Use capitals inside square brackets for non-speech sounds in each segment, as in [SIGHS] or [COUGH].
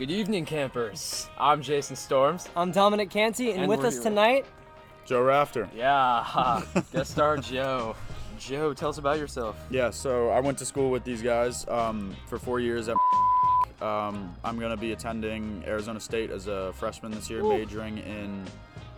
Good evening, campers. I'm Jason Storms. I'm Dominic Canty, and, And with us here- tonight, Joe Rafter. Yeah, [LAUGHS] [LAUGHS] guest star Joe. Joe, tell us about yourself. Yeah, so I went to school with these guys um, for four years at. [LAUGHS] Um, I'm gonna be attending Arizona State as a freshman this year, majoring in.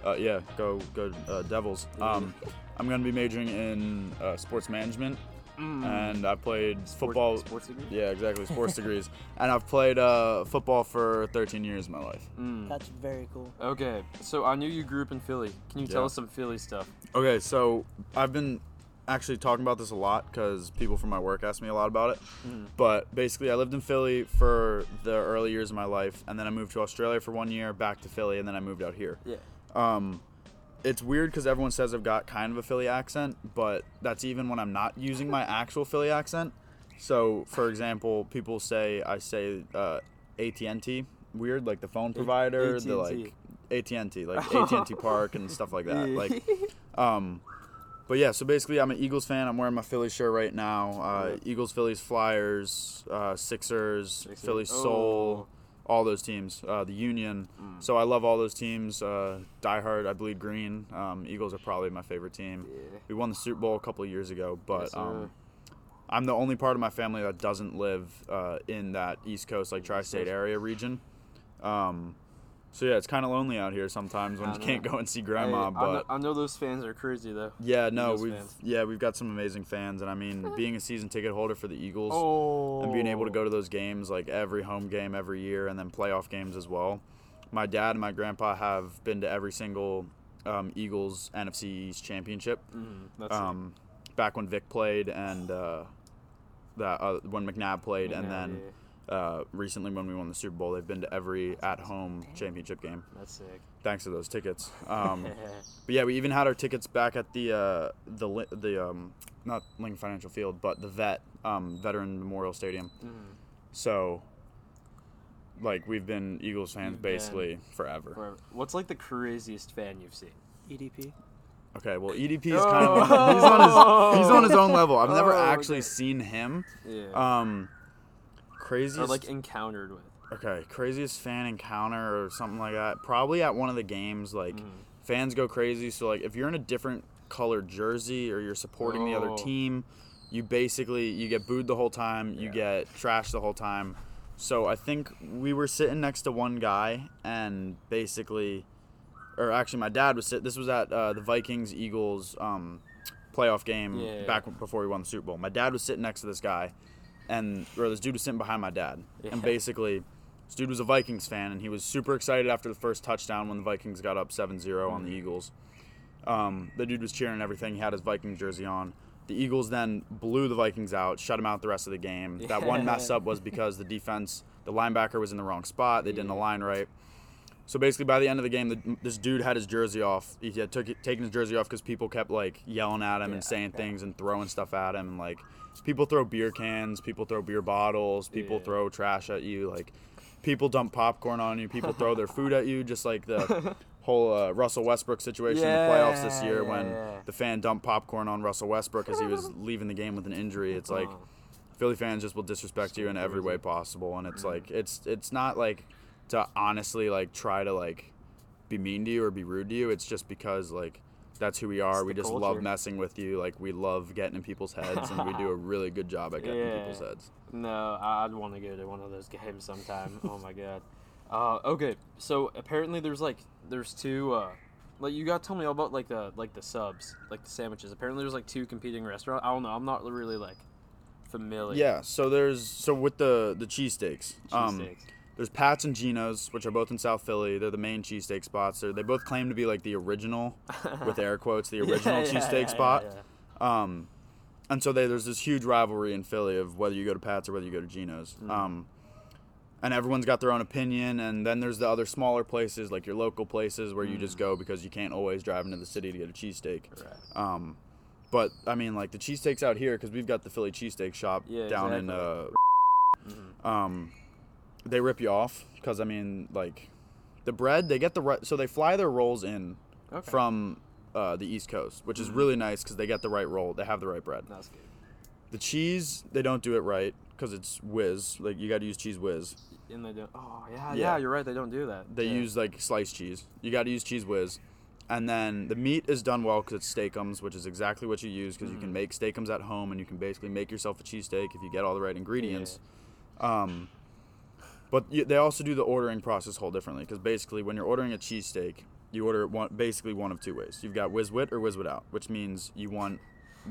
Uh, yeah, go go uh, Devils. Um, I'm gonna be majoring in uh, sports management, and I played football. Sports degree? Yeah, exactly, sports [LAUGHS] degrees, and I've played uh, football for 13 years of my life. Mm. that's very cool. Okay, so I knew you grew up in Philly. Can you tell us some Philly stuff? Okay, so I've been actually talking about this a lot because people from my work ask me a lot about it. But basically, I lived in Philly for the early years of my life, and then I moved to Australia for one year, back to Philly, and then I moved out here. Yeah. Um, it's weird because everyone says I've got kind of a Philly accent, but that's even when I'm not using my actual Philly accent. So, for example, people say I say uh, AT&T weird, like the phone provider, the like AT&T, like [LAUGHS] AT&T Park and stuff like that. Like, [LAUGHS] um, but yeah, so basically, I'm an Eagles fan. I'm wearing my Philly shirt right now. Uh. Eagles, Phillies, Flyers, uh, Sixers, Sixers. Philly Oh. All those teams. Uh, the Union. Mm. So I love all those teams. Uh, Die Hard, I bleed green. Um, Eagles are probably my favorite team. Yeah. We won the Super Bowl a couple of years ago, but Yes, um, I'm the only part of my family that doesn't live uh, in that East Coast, like tri-state area region. Um, so yeah, it's kind of lonely out here sometimes when you can't know. go and see grandma. Hey, but I, know, I know those fans are crazy though. yeah, no, we've fans. yeah we've got some amazing fans, and I mean, [LAUGHS] being a season ticket holder for the Eagles Oh. and being able to go to those games like every home game every year, and then playoff games as well. My dad and my grandpa have been to every single um, Eagles NFC East championship. Mm, that's. Um, back when Vick played and uh, that uh, when McNabb played, and Yeah, then uh, recently when we won the Super Bowl, they've been to every at-home championship game. that's sick. Thanks to those tickets. [LAUGHS] Um, [LAUGHS] But yeah, we even had our tickets back at the uh, the the um, not Lincoln Financial Field, but the Vet um, Veteran Memorial Stadium. Mm. So, like, we've been Eagles fans You've been- basically forever. Forever. What's like the craziest fan you've seen? EDP. Okay, well, EDP is [LAUGHS] kind of he's on his he's on his own level. I've never Oh, actually okay. seen him. Yeah. Um, craziest or like encountered with. okay, craziest fan encounter or something like that. Probably at one of the games. Like, Mm. fans go crazy. So like, if you're in a different colored jersey or you're supporting the other Oh. team, you basically you get booed the whole time. You Yeah. get trashed the whole time. So I think we were sitting next to one guy and basically, or actually my dad was sit. This was at uh, the Vikings Eagles um, playoff game Yeah. back before we won the Super Bowl. My dad was sitting next to this guy, and or this dude was sitting behind my dad, Yeah. and basically. This dude was a Vikings fan, and he was super excited after the first touchdown when the Vikings got up 7-0 on the Mm. Eagles. Um, the dude was cheering and everything. He had his Viking jersey on. The Eagles then blew the Vikings out, shut them out the rest of the game. That one mess up was because the defense, the linebacker was in the wrong spot. They didn't Yeah. align right. So basically, by the end of the game, the, this dude had his jersey off. He had took taken his jersey off because people kept like yelling at him Yeah, and saying yeah. things and throwing stuff at him. And like, people throw beer cans, people throw beer bottles, people Yeah. throw trash at you. Like, people dump popcorn on you. People throw their food at you. Just like the [LAUGHS] whole uh, Russell Westbrook situation in the playoffs this year Yeah, when yeah. the fan dumped popcorn on Russell Westbrook as he was [LAUGHS] leaving the game with an injury. It's like Oh. Philly fans just will disrespect you in every way possible, and it's like it's it's not like to honestly like try to like be mean to you or be rude to you. It's just because like that's who we are. It's we just culture. love messing with you. Like we love getting in people's heads, and we do a really good job at getting in [LAUGHS] people's heads. No, I'd want to go to one of those games sometime. oh my god. Uh, okay, so apparently there's like there's two. Uh, like you got to tell me all about like the like the subs, like the sandwiches. Apparently there's like two competing restaurants. I don't know. I'm not really like familiar. Yeah. So there's so with the the cheesesteaks. Um, Cheesesteaks. There's Pat's and Geno's, which are both in South Philly. They're the main cheesesteak spots. They're, they both claim to be like the original, with air [LAUGHS] quotes, the original Yeah, cheesesteak yeah, spot. yeah. Um, and so they, there's this huge rivalry in Philly of whether you go to Pat's or whether you go to Geno's. Mm. Um, and everyone's got their own opinion. And then there's the other smaller places, like your local places, where you just Mm. go because you can't always drive into the city to get a cheesesteak. Right. Um, but I mean, like the cheesesteaks out here, because we've got the Philly cheesesteak shop down in. exactly. Uh, Mhm. They rip you off because I mean, like, the bread they get the right, so they fly their rolls in Okay. from uh, the East Coast, which is Mhm. really nice because they get the right roll, they have the right bread. That's good. The cheese they don't do it right because it's whiz. Like you got to use Cheez Whiz. And they don't. Oh yeah, Yeah. yeah, You're right. They don't do that. They Yeah. use like sliced cheese. You got to use Cheez Whiz. And then the meat is done well because it's steakums, which is exactly what you use because you can Mhm. make steakums at home and you can basically make yourself a cheesesteak if you get all the right ingredients. Um, but they also do the ordering process whole differently because basically when you're ordering a cheesesteak, you order it one basically one of two ways. You've got whiz wit or whiz without, which means you want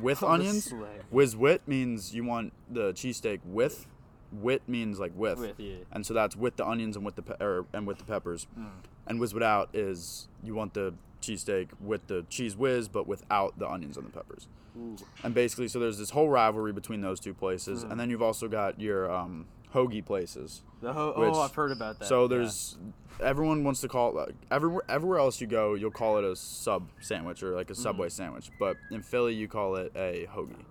with Oh, onions. Whiz wit means you want the cheesesteak with. Wit means like with. With yeah. And so that's with the onions and with the pe- or, and with the peppers. Mm. And whiz without is you want the cheesesteak with the Cheez Whiz but without the onions and the peppers. Ooh. And basically, so there's this whole rivalry between those two places, Mm. and then you've also got your um, hoagie places. The ho- Which- oh, I've heard about that. So yeah. there's everyone wants to call it everywhere everywhere else you go, you'll call it a sub sandwich or like a Subway Mm. sandwich, but in Philly you call it a hoagie.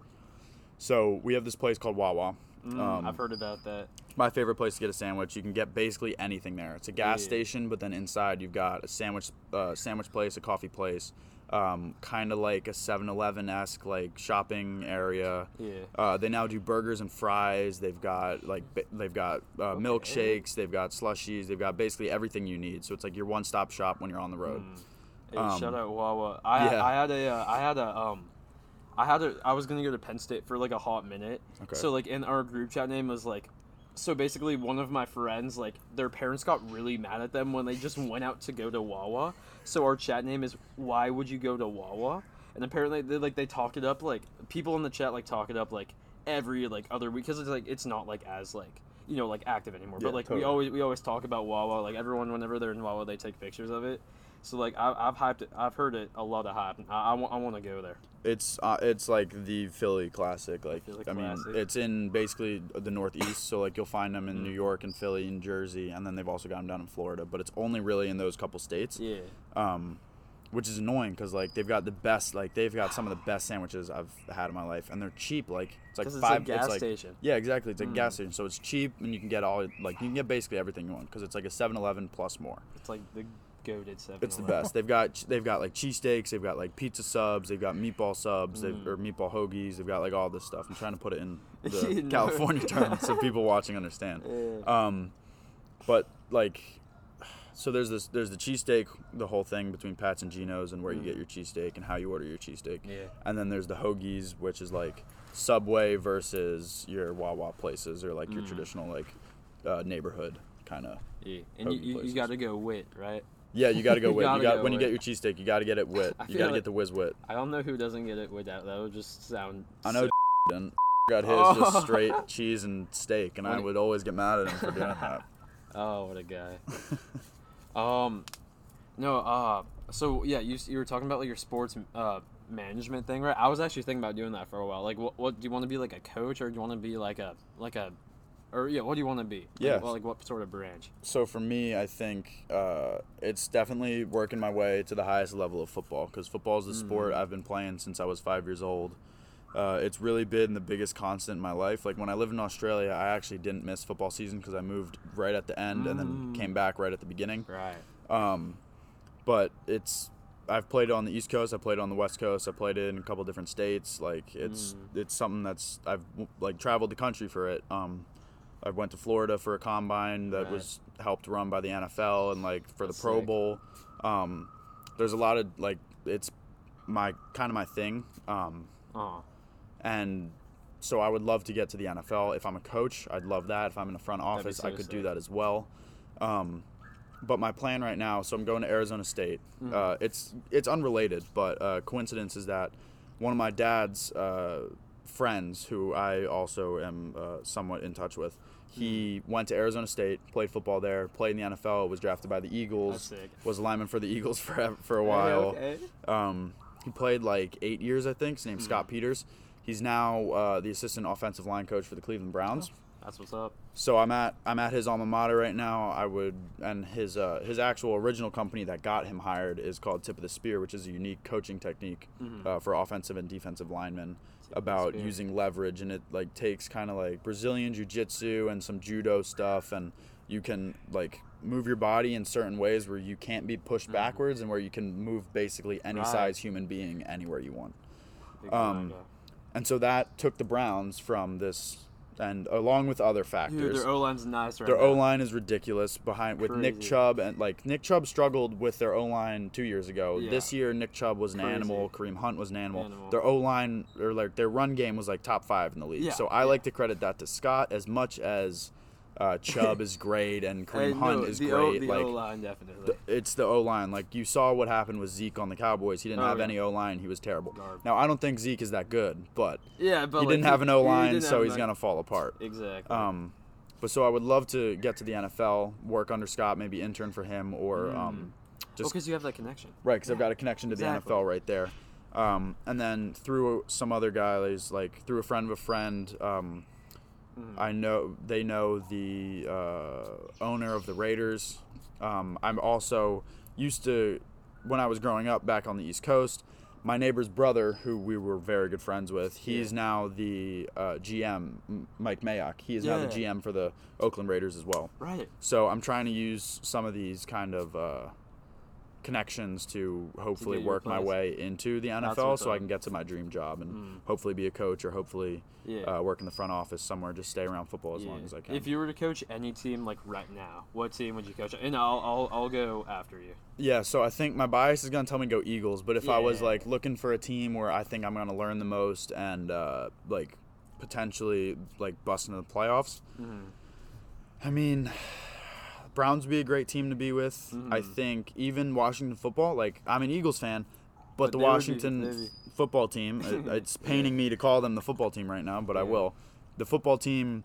So we have this place called Wawa. Mm, um, I've heard about that. My favorite place to get a sandwich. You can get basically anything there. It's a gas Yeah. station, but then inside you've got a sandwich uh, sandwich place, a coffee place, um, kind of like a 7-Eleven esque like shopping area. Yeah. Uh, they now do burgers and fries. They've got like they've got uh, Okay. milkshakes. They've got slushies. They've got basically everything you need. So it's like your one stop shop when you're on the road. Mm. Hey, Um, shout out Wawa. I yeah. I had a uh, I had a um I had a I was gonna go to Penn State for like a hot minute. Okay. So like in our group chat name was like so basically one of my friends like their parents got really mad at them when they just went out to go to Wawa. So our chat name is why would you go to Wawa? And apparently they like they talk it up like people in the chat like talk it up like every like other week because it's like it's not like as like you know like active anymore. Yeah, but like totally. we always we always talk about Wawa like everyone whenever they're in Wawa they take pictures of it. So like I, I've hyped it. I've heard it a lot of hype. I, I, want, I want to go there. It's uh, it's like the Philly classic. Like Philly I mean, it's in basically the Northeast. So like you'll find them in Mm. New York and Philly and Jersey, and then they've also got them down in Florida. But it's only really in those couple states. Yeah. um, which is annoying because like they've got the best like they've got some of the best sandwiches I've had in my life, and they're cheap. Like it's like five. it's a gas like, station. Yeah, exactly. It's a gas Mm. station, so it's cheap, and you can get all like you can get basically everything you want because it's like a 7-Eleven plus more. It's like the goaded seven. It's the best. They've got they've got like cheesesteaks, they've got like pizza subs, they've got meatball subs, Mm. or meatball hoagies. They've got like all this stuff. I'm trying to put it in [LAUGHS] the California [LAUGHS] terms so people watching understand. Yeah. Um, but like, so there's this there's the cheesesteak, the whole thing between Pat's and Geno's and where you Mm. get your cheesesteak and how you order your cheesesteak. yeah. And then there's the hoagies, which is like Subway versus your Wawa places or like your Mm. traditional like uh, neighborhood kind of. Yeah. And you, you, you got to go wit, right? Yeah, you got to go wit. [LAUGHS] you got go when you get your cheesesteak, you got to get it wit. I You got to like- get the whiz wit. I don't know who doesn't get it without. That would just sound. I know [LAUGHS] didn't. [LAUGHS] got his Oh. just straight cheese and steak, and I would always get mad at him for doing that. Oh, what a guy. um, no. Uh, so yeah, you you were talking about like your sports uh management thing, right? I was actually thinking about doing that for a while. Like, what what do you want to be like a coach or do you want to be like a like a, or yeah, what do you want to be? Like, Yeah. well, like what sort of branch? So for me, I think uh, it's definitely working my way to the highest level of football because football is the sport Mm. I've been playing since I was five years old. Uh, it's really been the biggest constant in my life. Like when I lived in Australia, I actually didn't miss football season because I moved right at the end and then Mm. came back right at the beginning. Right. Um, but it's I've played on the East Coast. I played on the West Coast. I played in a couple different states. Like it's Mm. it's something that's I've like traveled the country for it. Um, I went to Florida for a combine that was helped run by the NFL and like for That's the Pro sick. Bowl. Um, there's a lot of like it's my kind of my thing. Um, and so I would love to get to the NFL. If I'm a coach, I'd love that. If I'm in the front office, I so could do that as well. Um, but my plan right now, so I'm going to Arizona State. Mhm. Uh, it's it's unrelated, but uh, coincidence is that one of my dad's uh, friends, who I also am uh, somewhat in touch with, he went to Arizona State, played football there, played in the NFL, was drafted by the Eagles, was a lineman for the Eagles [LAUGHS] for for a while. Okay. Um, he played like eight years, I think. His name's Scott Peters. He's now uh, the assistant offensive line coach for the Cleveland Browns. That's what's up. So I'm at I'm at his alma mater right now. I would and his uh, his actual original company that got him hired is called Tip of the Spear, which is a unique coaching technique Mhm. uh, for offensive and defensive linemen Tip of the about spear. using leverage, and it like takes kind of like Brazilian jiu-jitsu and some judo stuff, and you can like move your body in certain ways where you can't be pushed Mhm. backwards, and where you can move basically any Right. size human being anywhere you want. Um. And so that took the Browns from this and along with other factors. Dude, their O line's nice right Their. O line is ridiculous behind with Nick Chubb and like Nick Chubb struggled with their O line two years ago. Yeah. This year Nick Chubb was an Crazy. animal. Kareem Hunt was an animal. Animal. Their O line or like their run game was like top five in the league. Yeah, So I yeah. like to credit that to Scott as much as uh, Chubb is great and [LAUGHS] Kareem Hunt no, is great. O, the like O line definitely. it's the O line. Like you saw what happened with Zeke on the Cowboys. He didn't Oh, have yeah. any O line. He was terrible. Garb. Now I don't think Zeke is that good, but yeah, but he like, didn't have an O line, so he's like- gonna fall apart. exactly. Um, but so I would love to get to the NFL, work under Scott, maybe intern for him, or um, just because you have that connection. right because I've got a connection to exactly. the NFL right there. Um, and then through some other guys, like through a friend of a friend, um, Mm-hmm. I know they know the uh, owner of the Raiders. Um, I'm also used to when I was growing up back on the East Coast. My neighbor's brother, who we were very good friends with, he's Yeah. now the uh, GM, Mike Mayock. He is now the GM for the Oakland Raiders as well. Right. So I'm trying to use some of these kind of uh, connections to hopefully your work my way into the NFL so I can get to my dream job and Mm. hopefully be a coach or hopefully Yeah. uh, work in the front office somewhere. Just stay around football as Yeah. long as I can. If you were to coach any team like right now, what team would you coach? And I'll I'll, I'll go after you. yeah, so I think my bias is gonna tell me go Eagles, but if I was like looking for a team where I think I'm gonna learn the most and uh, like potentially like bust into the playoffs, Mm-hmm. I mean, Browns would be a great team to be with. I Mhm. think even Washington football, like I'm an Eagles fan, but, But the they would be- Washington be- football team, [LAUGHS] it, it's paining me to call them the football team right now, but I will. The football team,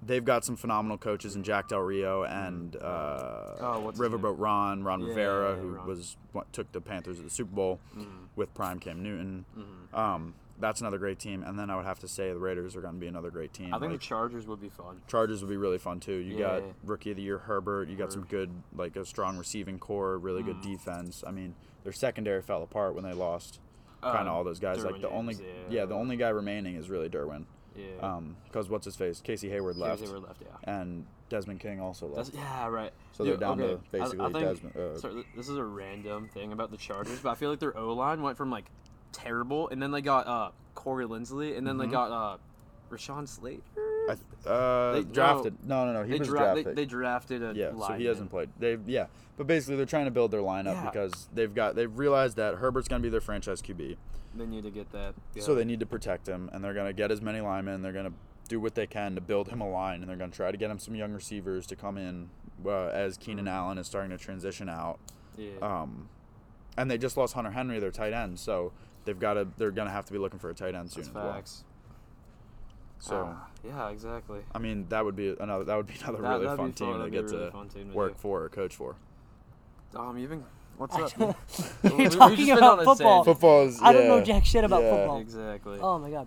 they've got some phenomenal coaches in Jack Del Rio and uh, Oh, his name? Riverboat Ron, Ron Yeah, Rivera, yeah, who Ron. was what took the Panthers to the Super Bowl Mm-hmm. with prime Cam Newton. Mhm. Um, that's another great team, and then I would have to say the Raiders are going to be another great team. I think like- the Chargers would be fun. Chargers would be really fun too. You got Yeah. rookie of the year Herbert. You got some good, like a strong receiving corps, really good Mm. defense. I mean, their secondary fell apart when they lost kind of Uh, all those guys. like Derwin the only, James, yeah. yeah. the only guy remaining is really Derwin. Yeah. Because what's his face? Casey Hayward left, Casey were left. Yeah. and Desmond King also left. That's, yeah, right. So they're down to okay, I- basically I, think, Desmond- uh, sorry, this is a random thing about the Chargers, but I feel like their O line went from like terrible, and then they got uh Corey Linsley, and then they Mhm. got uh Rashawn Slater. I uh, They- drafted. No, no, no. He they, was dra- drafted. they, they drafted a yeah, so he lineman. hasn't played. They yeah, but basically they're trying to build their lineup Yeah. because they've got they've realized that Herbert's gonna be their franchise QB. They need to get that. So they need to protect him, and they're going to get as many linemen. They're going to do what they can to build him a line, and they're going to try to get him some young receivers to come in uh, as Keenan Mhm. Allen is starting to transition out. Yeah. Um, and they just lost Hunter Henry, their tight end, so they've got to they're going to have to be looking for a tight end soon That's as well. facts. So Ah, yeah, exactly. I mean that would be another that would be [LAUGHS] another That- really fun be fun. team to That'd be get really to fun team to work do. for or coach for. Um, even what's up? [LAUGHS] [LAUGHS] You're we've talking about football. same- Football is I don't know jack shit about yeah. football. Exactly. Oh my god.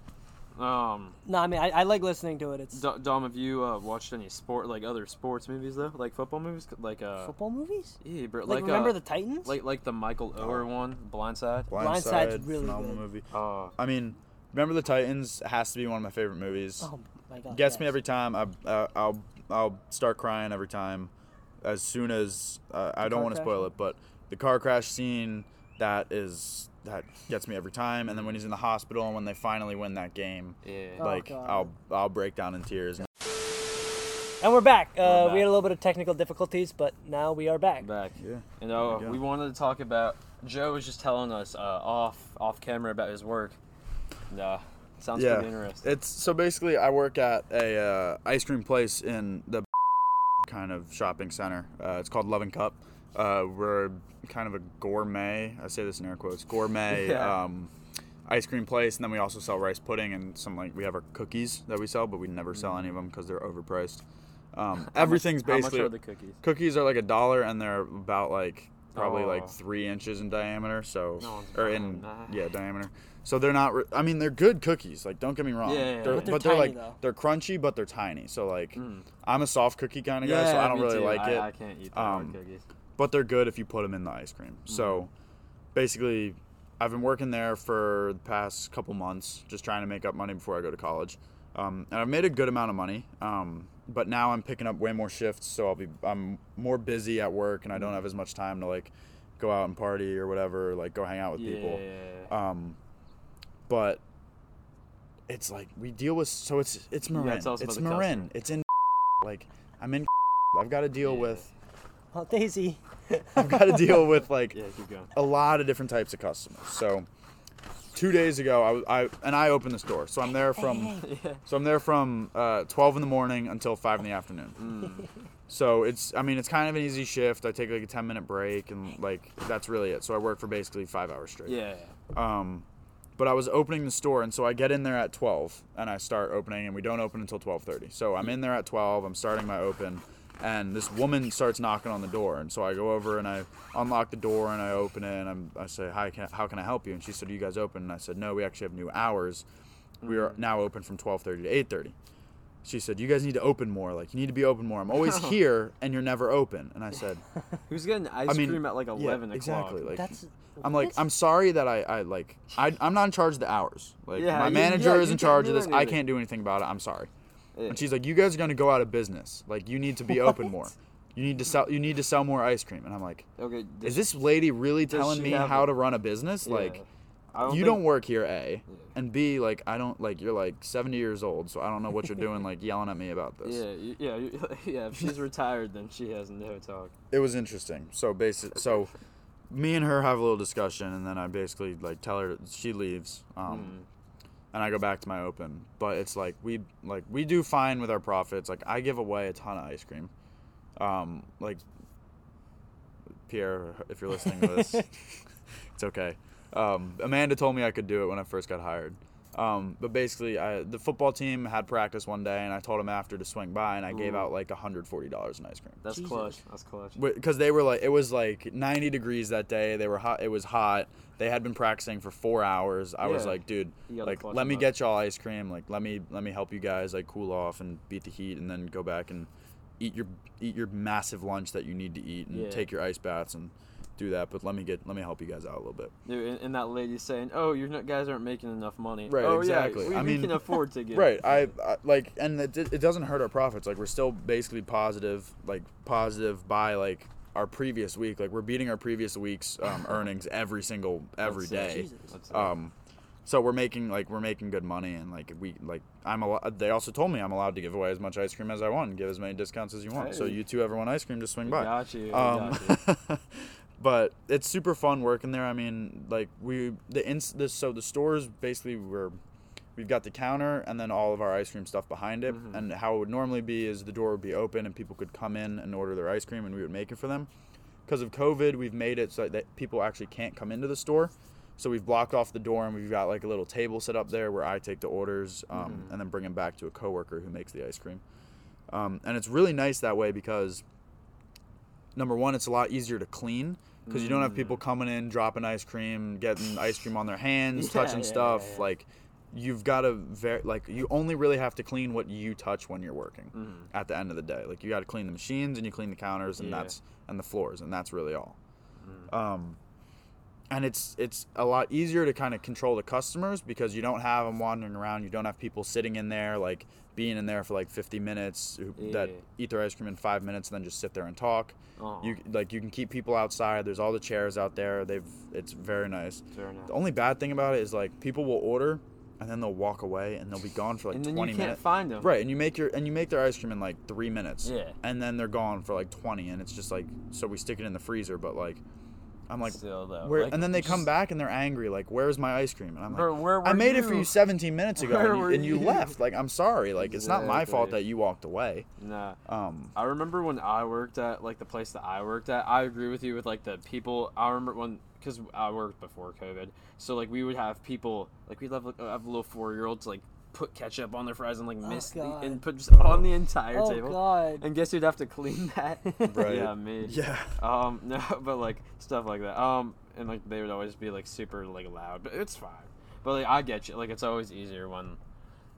Um, No, I mean I, I like listening to it. It's Do- Dom, have you uh, watched any sport like other sports movies though, like football movies, like uh, football movies. yeah, bro, Like, like, remember uh, the Titans? like like the Michael Oher one, Blindside. Blindside's Blindside, really phenomenal good. movie. Oh, I mean, remember the Titans has to be one of my favorite movies. oh my god. gets me every time. I, uh, I'll I'll start crying every time. As soon as uh, I don't want to spoil it, but the car crash scene that is that gets me every time. And then when he's in the hospital and when they finally win that game, yeah. Oh, like God. I'll I'll break down in tears. And we're back. Uh, We're We had a little bit of technical difficulties, but now we are back. Back. Yeah. You know, we we wanted to talk about. Joe was just telling us uh, off off camera about his work. Nah, sounds Yeah. pretty interesting. It's so basically I work at a uh, ice cream place in the [LAUGHS] kind of shopping center. Uh, it's called Loving Cup. Uh, we're kind of a gourmet. I say this in air quotes. Gourmet [LAUGHS] Yeah. um, ice cream place, and then we also sell rice pudding and some like we have our cookies that we sell, but we never sell any of them because they're overpriced. Um, [LAUGHS] How much- everything's How much basically are the cookies? cookies are like a dollar, and they're about like probably Oh. like three inches in diameter. So No or in that. yeah diameter. So they're not. Re- I mean, they're good cookies. Like, don't get me wrong. Yeah, yeah, They're- yeah. But they're but they're like though. they're crunchy, but they're tiny. So like, Mm. I'm a soft cookie kind of guy, so I don't really too. like I, it. I can't eat Um, cookies. But they're good if you put them in the ice cream. Mm-hmm. So basically, I've been working there for the past couple months, just trying to make up money before I go to college. Um, and I've made a good amount of money. Um, but now I'm picking up way more shifts, so I'll be I'm more busy at work, and I Mm-hmm. don't have as much time to like go out and party or whatever, like go hang out with yeah. people. Um, but it's like we deal with so it's it's Marin. us It's about Marin. customer. It's in like I'm in I've got to deal Yeah. with Oh, Daisy. I've got to deal with [LAUGHS] like Yeah, keep going. a lot of different types of customers. So two days ago, I, was- I and I opened the store, so I'm there from Yeah. so I'm there from uh, 12 in the morning until five in the afternoon. Mm. So it's I mean it's kind of an easy shift. I take like a 10 minute break and like that's really it. So I work for basically five hours straight. Yeah. Um, but I was opening the store, and so I get in there at 12, and I start opening, and we don't open until 12:30. So I'm in there at 12. I'm starting my open, and this woman starts knocking on the door, and so I go over and I unlock the door and I open it, and I'm, I say, "Hi, can, how can I help you?" And she said, "Are you guys open?" And I said, "No, we actually have new hours. We are now open from 12:30 to 8:30." She said, "You guys need to open more. Like you need to be open more. I'm always [LAUGHS] here, and you're never open." And I said, [LAUGHS] Who's getting ice I mean, cream at like yeah, eleven o'clock? exactly, like- That's. I'm like, what? I'm sorry that I, I like, I, I'm not in charge of the hours. Like, Yeah, my you- manager yeah, is in charge of this. I can't do anything about it. I'm sorry. Yeah. And she's like, you guys are gonna go out of business. Like, you need to be open more. You need to sell. You need to sell more ice cream. And I'm like, okay. is this lady really telling me how a- to run a business? Yeah. Like, I you think- don't work here, a, Yeah. and b, like, I don't like. You're like 70 years old, so I don't know what you're doing, like yelling at me about this. Yeah, yeah, [LAUGHS] yeah. If she's retired, then she has no talk. it was interesting. So basic. So me and her have a little discussion, and then I basically like tell her she leaves. Um, Mm. And I go back to my open. But it's like we like we do fine with our profits. Like I give away a ton of ice cream. Um, like Pierre, if you're listening to this, [LAUGHS] it's okay. Um, Amanda told me I could do it when I first got hired. Um, but basically, I, the football team had practice one day, and I told them after to swing by, and I gave out like $140 in ice cream That's Jesus. clutch. That's clutch. because they were like it was like 90 degrees that day they were hot it was hot they had been practicing for four hours i was like dude like let me up. get y'all ice cream like let me let me help you guys like cool off and beat the heat and then go back and eat your eat your massive lunch that you need to eat and Yeah. take your ice baths and do that but let me get let me help you guys out a little bit Dude, and, and that lady saying, "Oh, you guys aren't making enough money." Right, Oh exactly. yeah, we, I we mean- can afford to get. [LAUGHS] right I, I like and it, it doesn't hurt our profits like we're still basically positive like positive by like our previous week like we're beating our previous week's um, [LAUGHS] earnings every single every day Jesus. Um so we're making like we're making good money and like we like i'm a they also told me i'm allowed to give away as much ice cream as i want and give as many discounts as you want so you two ever want ice cream just swing We by got you. um got you. [LAUGHS] but it's super fun working there. I mean like we the ins this so the stores basically were we've got the counter and then all of our ice cream stuff behind it. Mhm. and how it would normally be is the door would be open and people could come in and order their ice cream and we would make it for them. Because of covid we've made it so that people actually can't come into the store. So we've blocked off the door and we've got like a little table set up there where i take the orders um, Mhm. and then bring them back to a coworker who makes the ice cream. Um, and it's really nice that way because number one it's a lot easier to clean because you don't have Mm. people coming in dropping ice cream getting ice cream on their hands Yeah, touching yeah, stuff yeah, yeah. like you've got to ver- like you only really have to clean what you touch when you're working Mhm. at the end of the day like you got to clean the machines and you clean the counters and Yeah. that's and the floors and that's really all Mm. um and it's it's a lot easier to kind of control the customers because you don't have them wandering around you don't have people sitting in there like being in there for like 50 minutes who, that eat their ice cream in five minutes and then just sit there and talk Oh, you like you can keep people outside there's all the chairs out there they've it's very nice fair enough. the only bad thing about it is like people will order and then they'll walk away and they'll be gone for like and then 20 you can't minutes find them. right and you make your and you make their ice cream in like three minutes Yeah. and then they're gone for like 20 and it's just like so we stick it in the freezer but like i'm like Still though. where, like, and then they come back and they're angry like where's my ice cream and i'm like where i made it for you? you 17 minutes ago and you, and you you? left like i'm sorry like it's not my fault that you walked away Nah. um I remember when I worked at like the place that I worked at. I agree with you with like the people. I remember when because I worked before COVID, so like we would have people like we'd have, like, have little four year olds like put ketchup on their fries and like Oh, miss the, and put just on the entire Oh table. God. And guess who'd have to clean [LAUGHS] that? Right. Yeah, me. yeah Um, [LAUGHS] no, but like stuff like that. Um, and like they would always be like super like loud, but it's fine. But like I get you. Like it's always easier when,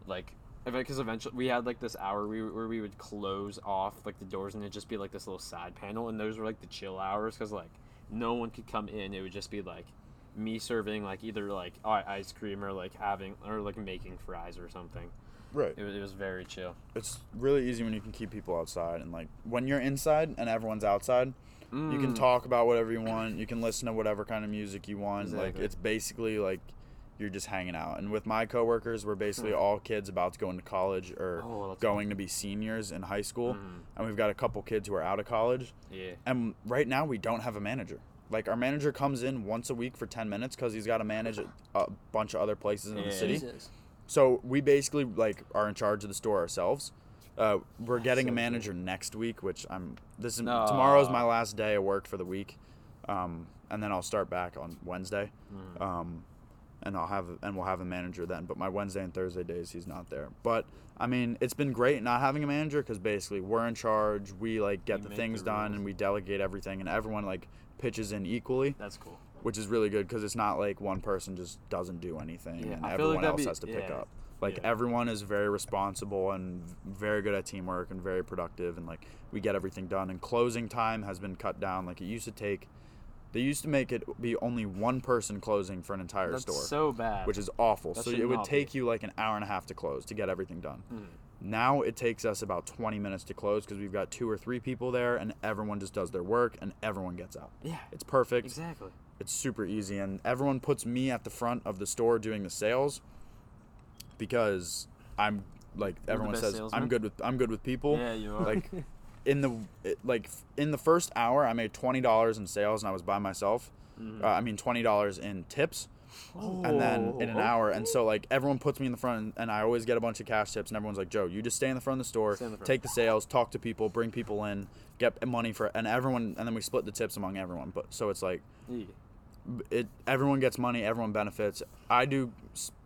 like, if because eventually we had like this hour we, where we would close off like the doors and it'd just be like this little side panel, and those were like the chill hours because like no one could come in. It would just be like me serving like either like ice cream or like having or like making fries or something. right It was, it was very chill. it's really easy when you can keep people outside and like when you're inside and everyone's outside you can Mm. talk about whatever you want you can listen to whatever kind of music you want like it's basically like you're just hanging out. And with my coworkers, we're basically Hmm. all kids about to go into college or Oh, going to be seniors in high school. Mhm. And we've got a couple kids who are out of college. Yeah. And right now, we don't have a manager. Like, our manager comes in once a week for 10 minutes because he's got to manage a, a bunch of other places in Yeah. the city. Jesus. So we basically like are in charge of the store ourselves. Uh, we're getting so a cool. manager next week, which I'm. This is No. tomorrow's my last day of work for the week, um, and then I'll start back on Wednesday, Mhm. um, and I'll have and we'll have a manager then. But my Wednesday and Thursday days he's not there. But I mean, it's been great not having a manager because basically we're in charge. We like get You the things the done and we delegate everything, and everyone like pitches in equally, That's cool. which is really good because it's not like one person just doesn't do anything Yeah, and I feel like everyone else be- has to pick yeah. up. Like Yeah. everyone is very responsible and very good at teamwork and very productive and like we get everything done and closing time has been cut down like it used to take they used to make it be only one person closing for an entire That's store so bad. which is awful That so it would not be. take you like an hour and a half to close to get everything done Mhm. Now it takes us about 20 minutes to close because we've got two or three people there and everyone just does their work and everyone gets out Yeah. it's perfect Exactly. it's super easy and everyone puts me at the front of the store doing the sales because i'm like the everyone says salesman? i'm good with i'm good with people Yeah, you are. like [LAUGHS] in the it- like in the first hour i made $20 in sales and i was by myself Mhm. uh, i mean $20 in tips and then in an Oh, hour and so like everyone puts me in the front and, i always get a bunch of cash tips and everyone's like joe you just stay in the front of the store the take the sales talk to people bring people in get money for and everyone and then we split the tips among everyone but so it's like Yeah. it everyone gets money everyone benefits i do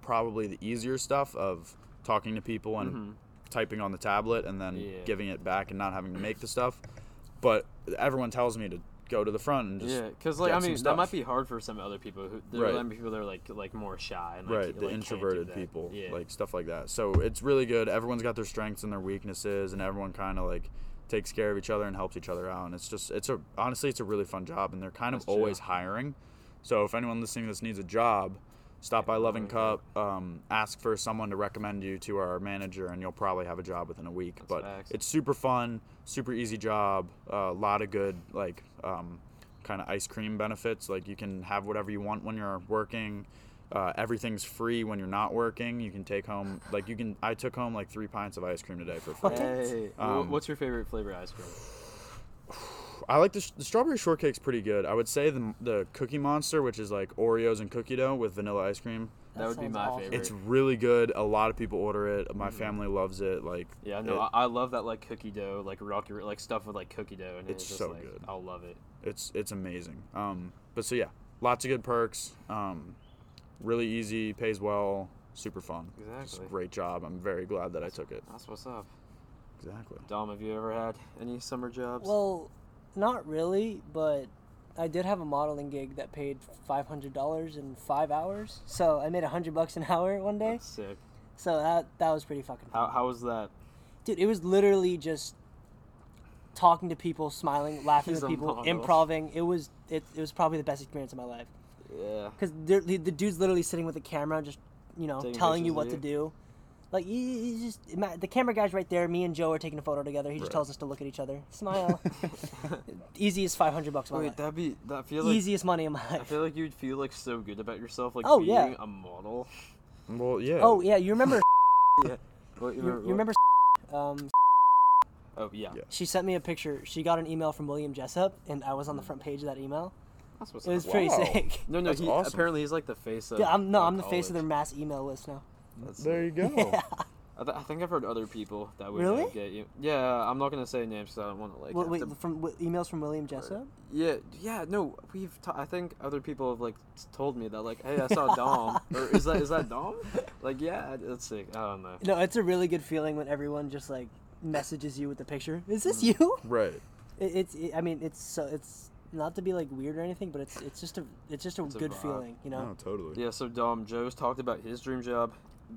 probably the easier stuff of talking to people and Mhm. typing on the tablet and then Yeah. giving it back and not having to make the stuff but everyone tells me to go to the front and just Yeah, because like I mean that might be hard for some other people who there Right. might be people that are like like more shy and like, right the can't introverted people Yeah. like stuff like that so it's really good everyone's got their strengths and their weaknesses and everyone kind of like takes care of each other and helps each other out and it's just it's a honestly it's a really fun job and they're kind That's of true. always hiring so if anyone listening to this needs a job stop by loving cup um, ask for someone to recommend you to our manager and you'll probably have a job within a week That's but facts. it's super fun super easy job a lot of good like um, kind of ice cream benefits. Like you can have whatever you want when you're working. Uh, everything's free when you're not working. You can take home like you can i took home like three pints of ice cream today for free. Hey, Um, what's your favorite flavor of ice cream? I like the, the strawberry shortcake's pretty good i would say the, the cookie monster which is like oreos and cookie dough with vanilla ice cream That would be my awesome. favorite. it's really good a lot of people order it my Mhm. family loves it like Yeah, no, it- I, I love that like cookie dough, like rocky, like stuff with like cookie dough, and It's it's just so like good. I'll love it. it's it's amazing. Um, but so yeah, lots of good perks. Um, really easy, pays well, super fun. Just Exactly. great job. I'm very glad that I took it. That's what's up. Exactly. Dom, have you ever had any summer jobs? Well, not really, but I did have a modeling gig that paid five hundred dollars in five hours. So I made a hundred bucks an [LAUGHS] hour one day. That's sick. So that that was pretty fucking fun. How how was that? Dude, it was literally just talking to people, smiling, [LAUGHS] laughing He's at people, model. improving. It was it, it was probably the best experience of my life. Yeah. Because the, the dude's literally sitting with the camera, just you know, Taking telling you what of to do. Like you, you just ima- the camera guy's right there. Me and Joe are taking a photo together. He just Right. tells us to look at each other, smile. [LAUGHS] Easiest five hundred bucks of my Wait, life. that'd be that feel like Easiest money in my life. I feel like you'd feel like so good about yourself, like Oh, being yeah. a model. Well, yeah. Oh yeah, you remember? [LAUGHS] [LAUGHS] What, you, you remember? Um, Oh yeah. Yeah. she sent me a picture. She got an email from William Jessup, and I was on the front page of that email. That's what's It was up. pretty sick. No, no. He awesome. apparently he's like the face of. Yeah, I'm no, I'm the face of their mass email list now. That's There you go. [LAUGHS] Yeah. I, th- I think I've heard other people that would Really? uh, get you. Yeah, I'm not gonna say names because I don't want to like. Wait, wait to- from wi- emails from William Jessup? Yeah, yeah, no, we've. T- I think other people have like told me that like, hey, I saw Dom, [LAUGHS] or is that is that Dom? Like, yeah, that's sick. I don't know. No, it's a really good feeling when everyone just like messages you with the picture. Is this Mm. you? Right. It, it's. It, I mean, it's so. It's not to be like weird or anything, but it's. It's just a. It's just a It's good vibe. feeling, you know. No, totally. Yeah, so Dom, Joe's talked about his dream job.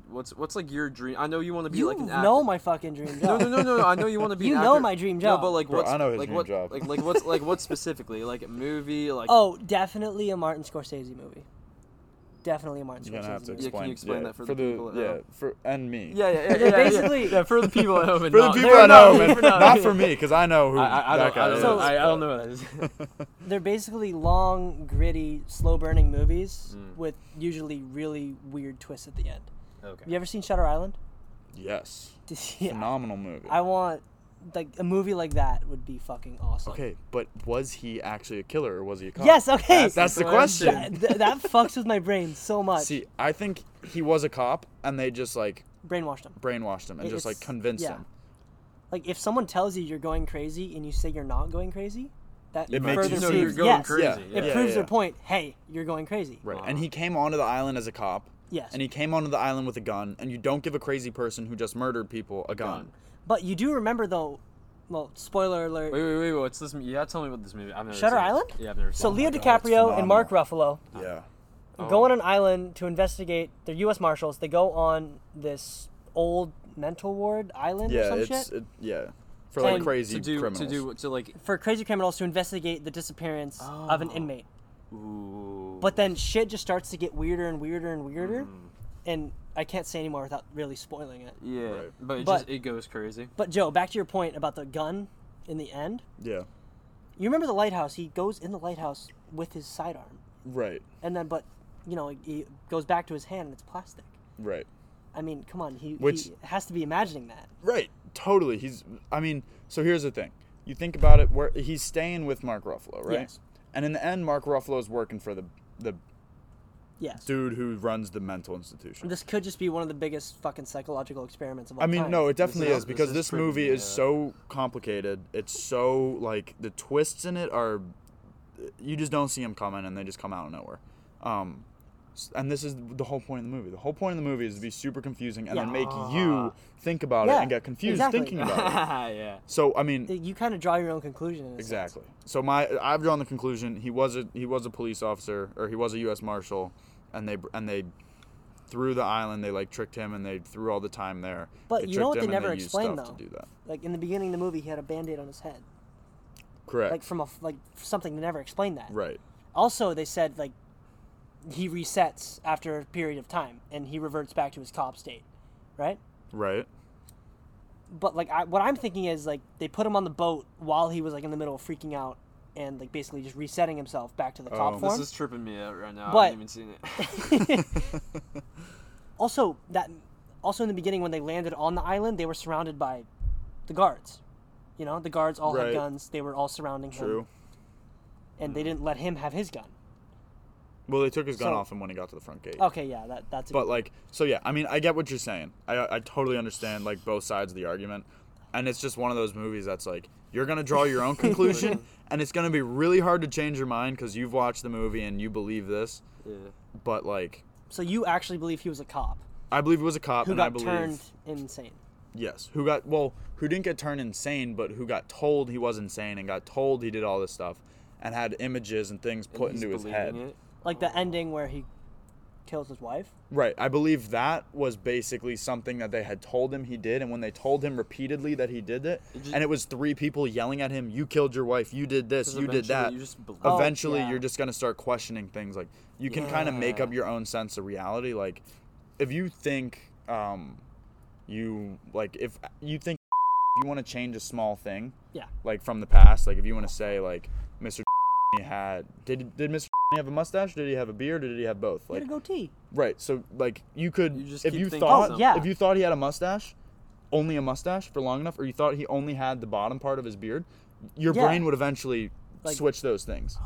What's what's like your dream? I know you want to be you like an actor. know my fucking dream No, job. no, no, no, no. I know you want to be. [LAUGHS] You an know actor. my dream job. No, but like Bro, what's I know his like dream what job. like like what's like what specifically like a movie like Oh, definitely a Martin Scorsese movie. definitely a Martin You're gonna have Scorsese to movie. Yeah, can you explain. explain that for the people at yeah home? for and me. Yeah, yeah, [LAUGHS] yeah. Yeah, yeah, basically- yeah, for the people at home. and [LAUGHS] For the people they're I know, not- man. for not- Not for me, because I know who I, I, I that don't, guy is. know, So- I, I don't know what that is. They're basically long, gritty, slow-burning movies Mm. with usually really weird twists at the end. Okay. You ever seen Shutter Island? yes, [LAUGHS] yeah. phenomenal movie. I want like a movie like that would be fucking awesome. okay, but was he actually a killer or was he a cop? Yes. Okay. That's That's the the question. question. that, th- that [LAUGHS] fucks with my brain so much. See, I think he was a cop, and they just like Brainwashed him. brainwashed him and It- just like convinced yeah. him. Like if someone tells you you're going crazy and you say you're not going crazy, that It makes you know see- you're proves going yes, crazy. Yeah. it Yeah, proves yeah, their point. Hey, you're going crazy. Right, Wow. and he came onto the island as a cop, Yes. and he came onto the island with a gun, and you don't give a crazy person who just murdered people a gun. Gun. But you do remember though, well, spoiler alert. Wait, wait, wait. What's this? m- You gotta tell me about this movie. I've never Shutter seen it. Island? Yeah, I've never so Leo it. God, it's DiCaprio and Mark Ruffalo Yeah, Oh. go on an island to investigate. They're U.S. Marshals. They go on this old mental ward island or yeah, some it's shit it, yeah for like And- crazy to do criminals. to do to like. for crazy criminals to investigate the disappearance of an Oh. inmate. Ooh. But then shit just starts to get weirder and weirder and weirder, Mm. and I can't say anymore without really spoiling it. Yeah, Right. but it But- just it goes crazy. But Joe, back to your point about the gun in the end. yeah, You remember the lighthouse? He goes in the lighthouse with his sidearm, right, and then but you know he goes back to his hand and it's plastic. right, I mean, come on, he, Which- he has to be imagining that. right. Totally. He's. I mean, so here's the thing. You think about it. Where he's staying with Mark Ruffalo, right? Yes. And in the end, Mark Ruffalo is working for the the Yes. dude who runs the mental institution. This could just be one of the biggest fucking psychological experiments of all I mean, time. no, it definitely is- is this because is this pretty, movie is yeah. so complicated. It's so like the twists in it are, you just don't see them coming, and they just come out of nowhere. Um, s- and this is the whole point of the movie. The whole point of the movie is to be super confusing and then make you think about it and get confused exactly. thinking about it. [LAUGHS] yeah. So I mean, You kind of draw your own conclusion. In a sense. exactly. So my I've drawn the conclusion he was a he was a police officer or he was a U.S. marshal, and they and they. Through the island, they like tricked him, and they threw all the time there. But They you know what they never used explained, though? To do that, Like in the beginning of the movie, he had a band-aid on his head, correct? like from a like something. They never explained that. right. Also, they said like he resets after a period of time and he reverts back to his cop state, right? Right. But like I, what I'm thinking is like they put him on the boat while he was like in the middle of freaking out and like basically just resetting himself back to the cop Oh. form. This is tripping me out right now. But- I haven't even seen it. [LAUGHS] also that also in the beginning when they landed on the island, they were surrounded by the guards. You know, the guards all Right. had guns. They were all surrounding True. him, and they hmm. didn't let him have his gun. Well, they took his gun So- off him when he got to the front gate. Okay, yeah, that that's. A But like, so yeah, I mean, I get what you're saying. I I totally understand like both sides of the argument, and it's just one of those movies that's like you're gonna draw your own [LAUGHS] conclusion, and it's gonna be really hard to change your mind because you've watched the movie and you believe this. Yeah. But like, so you actually believe he was a cop I believe it was a cop, who and I got believe turned insane. yes, who got well, who didn't get turned insane, but who got told he was insane and got told he did all this stuff, and had images and things put he's into his believing head. It. Like the ending where he kills his wife. Right. I believe that was basically something that they had told him he did. And when they told him repeatedly that he did it, It just- and it was three people yelling at him, you killed your wife, you did this, you did that. You just believe. Oh, Eventually, yeah. you're just going to start questioning things. Like, you can kind of make up your own sense of reality. Like, if you think, um, you, like, if you think you want to change a small thing, Yeah. like from the past, like, if you want to say, like, Mr. had, did, did Mr. [LAUGHS] have a mustache? Did he have a beard? Or did he have both? He Like, had a goatee. Right. So like you could You just if keep you thinking thought Oh, yeah. if you thought he had a mustache, only a mustache for long enough, or you thought he only had the bottom part of his beard, your Yeah. brain would eventually Like- switch those things.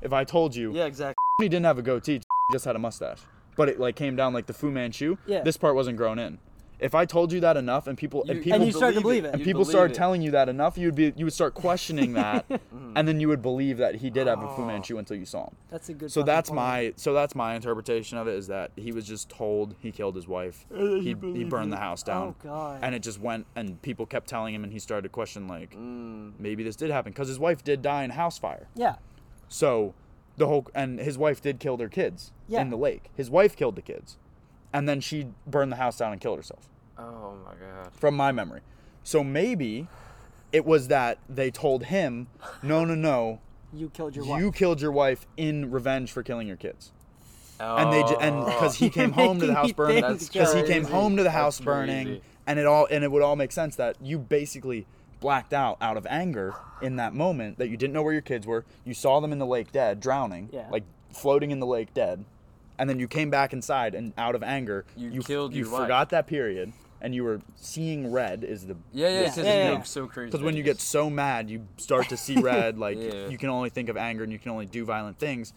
If I told you Yeah, exactly. [LAUGHS] he didn't have a goatee, [LAUGHS] he just had a mustache, but it like came down like the Fu Manchu. Yeah. This part wasn't grown in. If I told you that enough, and people and people And you started to believe it. and You'd people started it. telling you that enough, you would be you would start questioning [LAUGHS] that, Mm-hmm. and then you would believe that he did have a Fu Oh. Manchu until you saw him. That's a good. So that's point. my so that's my interpretation of it is that he was just told he killed his wife. He, he burned the house down. Oh god. And it just went and people kept telling him and he started to question like Mm, maybe this did happen because his wife did die in house fire. yeah. So the whole and his wife did kill their kids Yeah. in the lake. His wife killed the kids. And then she burned the house down and killed herself oh my god. from my memory. So maybe it was that they told him, "No, no, no, You killed your wife. you killed your wife in revenge for killing your kids." Oh. and they ju- and oh. because he came [LAUGHS] home to the Making house me burning think, because he came crazy. home to the That's house burning crazy. and it all and it would all make sense that you basically blacked out out of anger in that moment that you didn't know where your kids were you saw them in the lake dead drowning Yeah. like floating in the lake dead and then you came back inside and out of anger You killed you your wife. forgot that period and you were seeing red is the Yeah, yeah, Yeah. Yeah, yeah. so crazy. because when you get so mad, you start to see red. [LAUGHS] Like Yeah. you can only think of anger and you can only do violent things,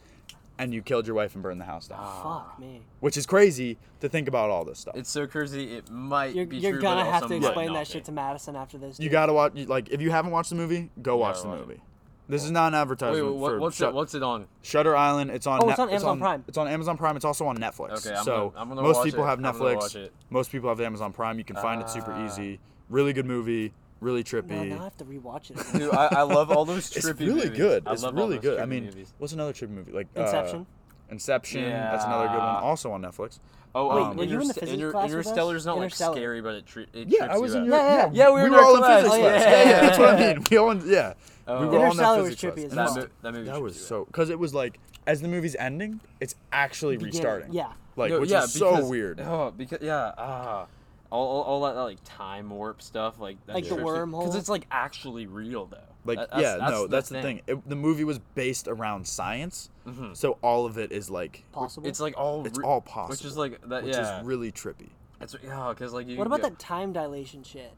and you killed your wife and burned the house down, Fuck ah. me. which is crazy to think about all this stuff. it's so crazy. It might You're, be you're true, gonna but have also to explain that be. shit to Madison after this. you gotta watch. Like if you haven't watched the movie, go watch the watch movie. This is not an Wait, advertisement what, for what's Shut- it? What's it on? Shutter Island. It's on. Oh, it's on Amazon Prime. It's on Amazon Prime. It's also on Netflix. Okay, I'm so gonna- I'm gonna most watch people it. have I'm gonna Netflix. watch it. Most people have Amazon Prime. You can find it super Ah. easy. Really good movie. Really No, trippy. now I have to rewatch it. again. Dude, I, I love all those trippy [LAUGHS] it's trippy really movies. good. I It's love all really those good. I trippy mean, movies. what's another trippy movie? Like uh, Inception. Inception. That's another good one. Yeah. Also on Netflix. Oh, Wait, um, were you in the Interst- physics Inter- class with us? Interstellar's not like Interstellar. scary, but it, tri- it Yeah, trips I was you in out. your Yeah, yeah. Yeah, we were in were our all in class. physics Oh, class. yeah, Yeah, yeah, yeah, that's what I mean. We all, yeah, Oh. we were all in that Interstellar was physics trippy class. as That, well. mo- that movie That trips was you out. so because it was like as the movie's ending, it's actually Beginning, restarting. Yeah. like No, which yeah, is so because- weird. Oh, because yeah, ah, all, all, all that like time warp stuff, like that Like the wormhole? because it's like actually real though. Like That- yeah, that's no, the that's the thing. It, the movie was based around science, Mhm. so all of it is like Possible. It's like all it's re- all possible, which is like that. which yeah, is really trippy. it's yeah, because like you. what about go, that time dilation shit?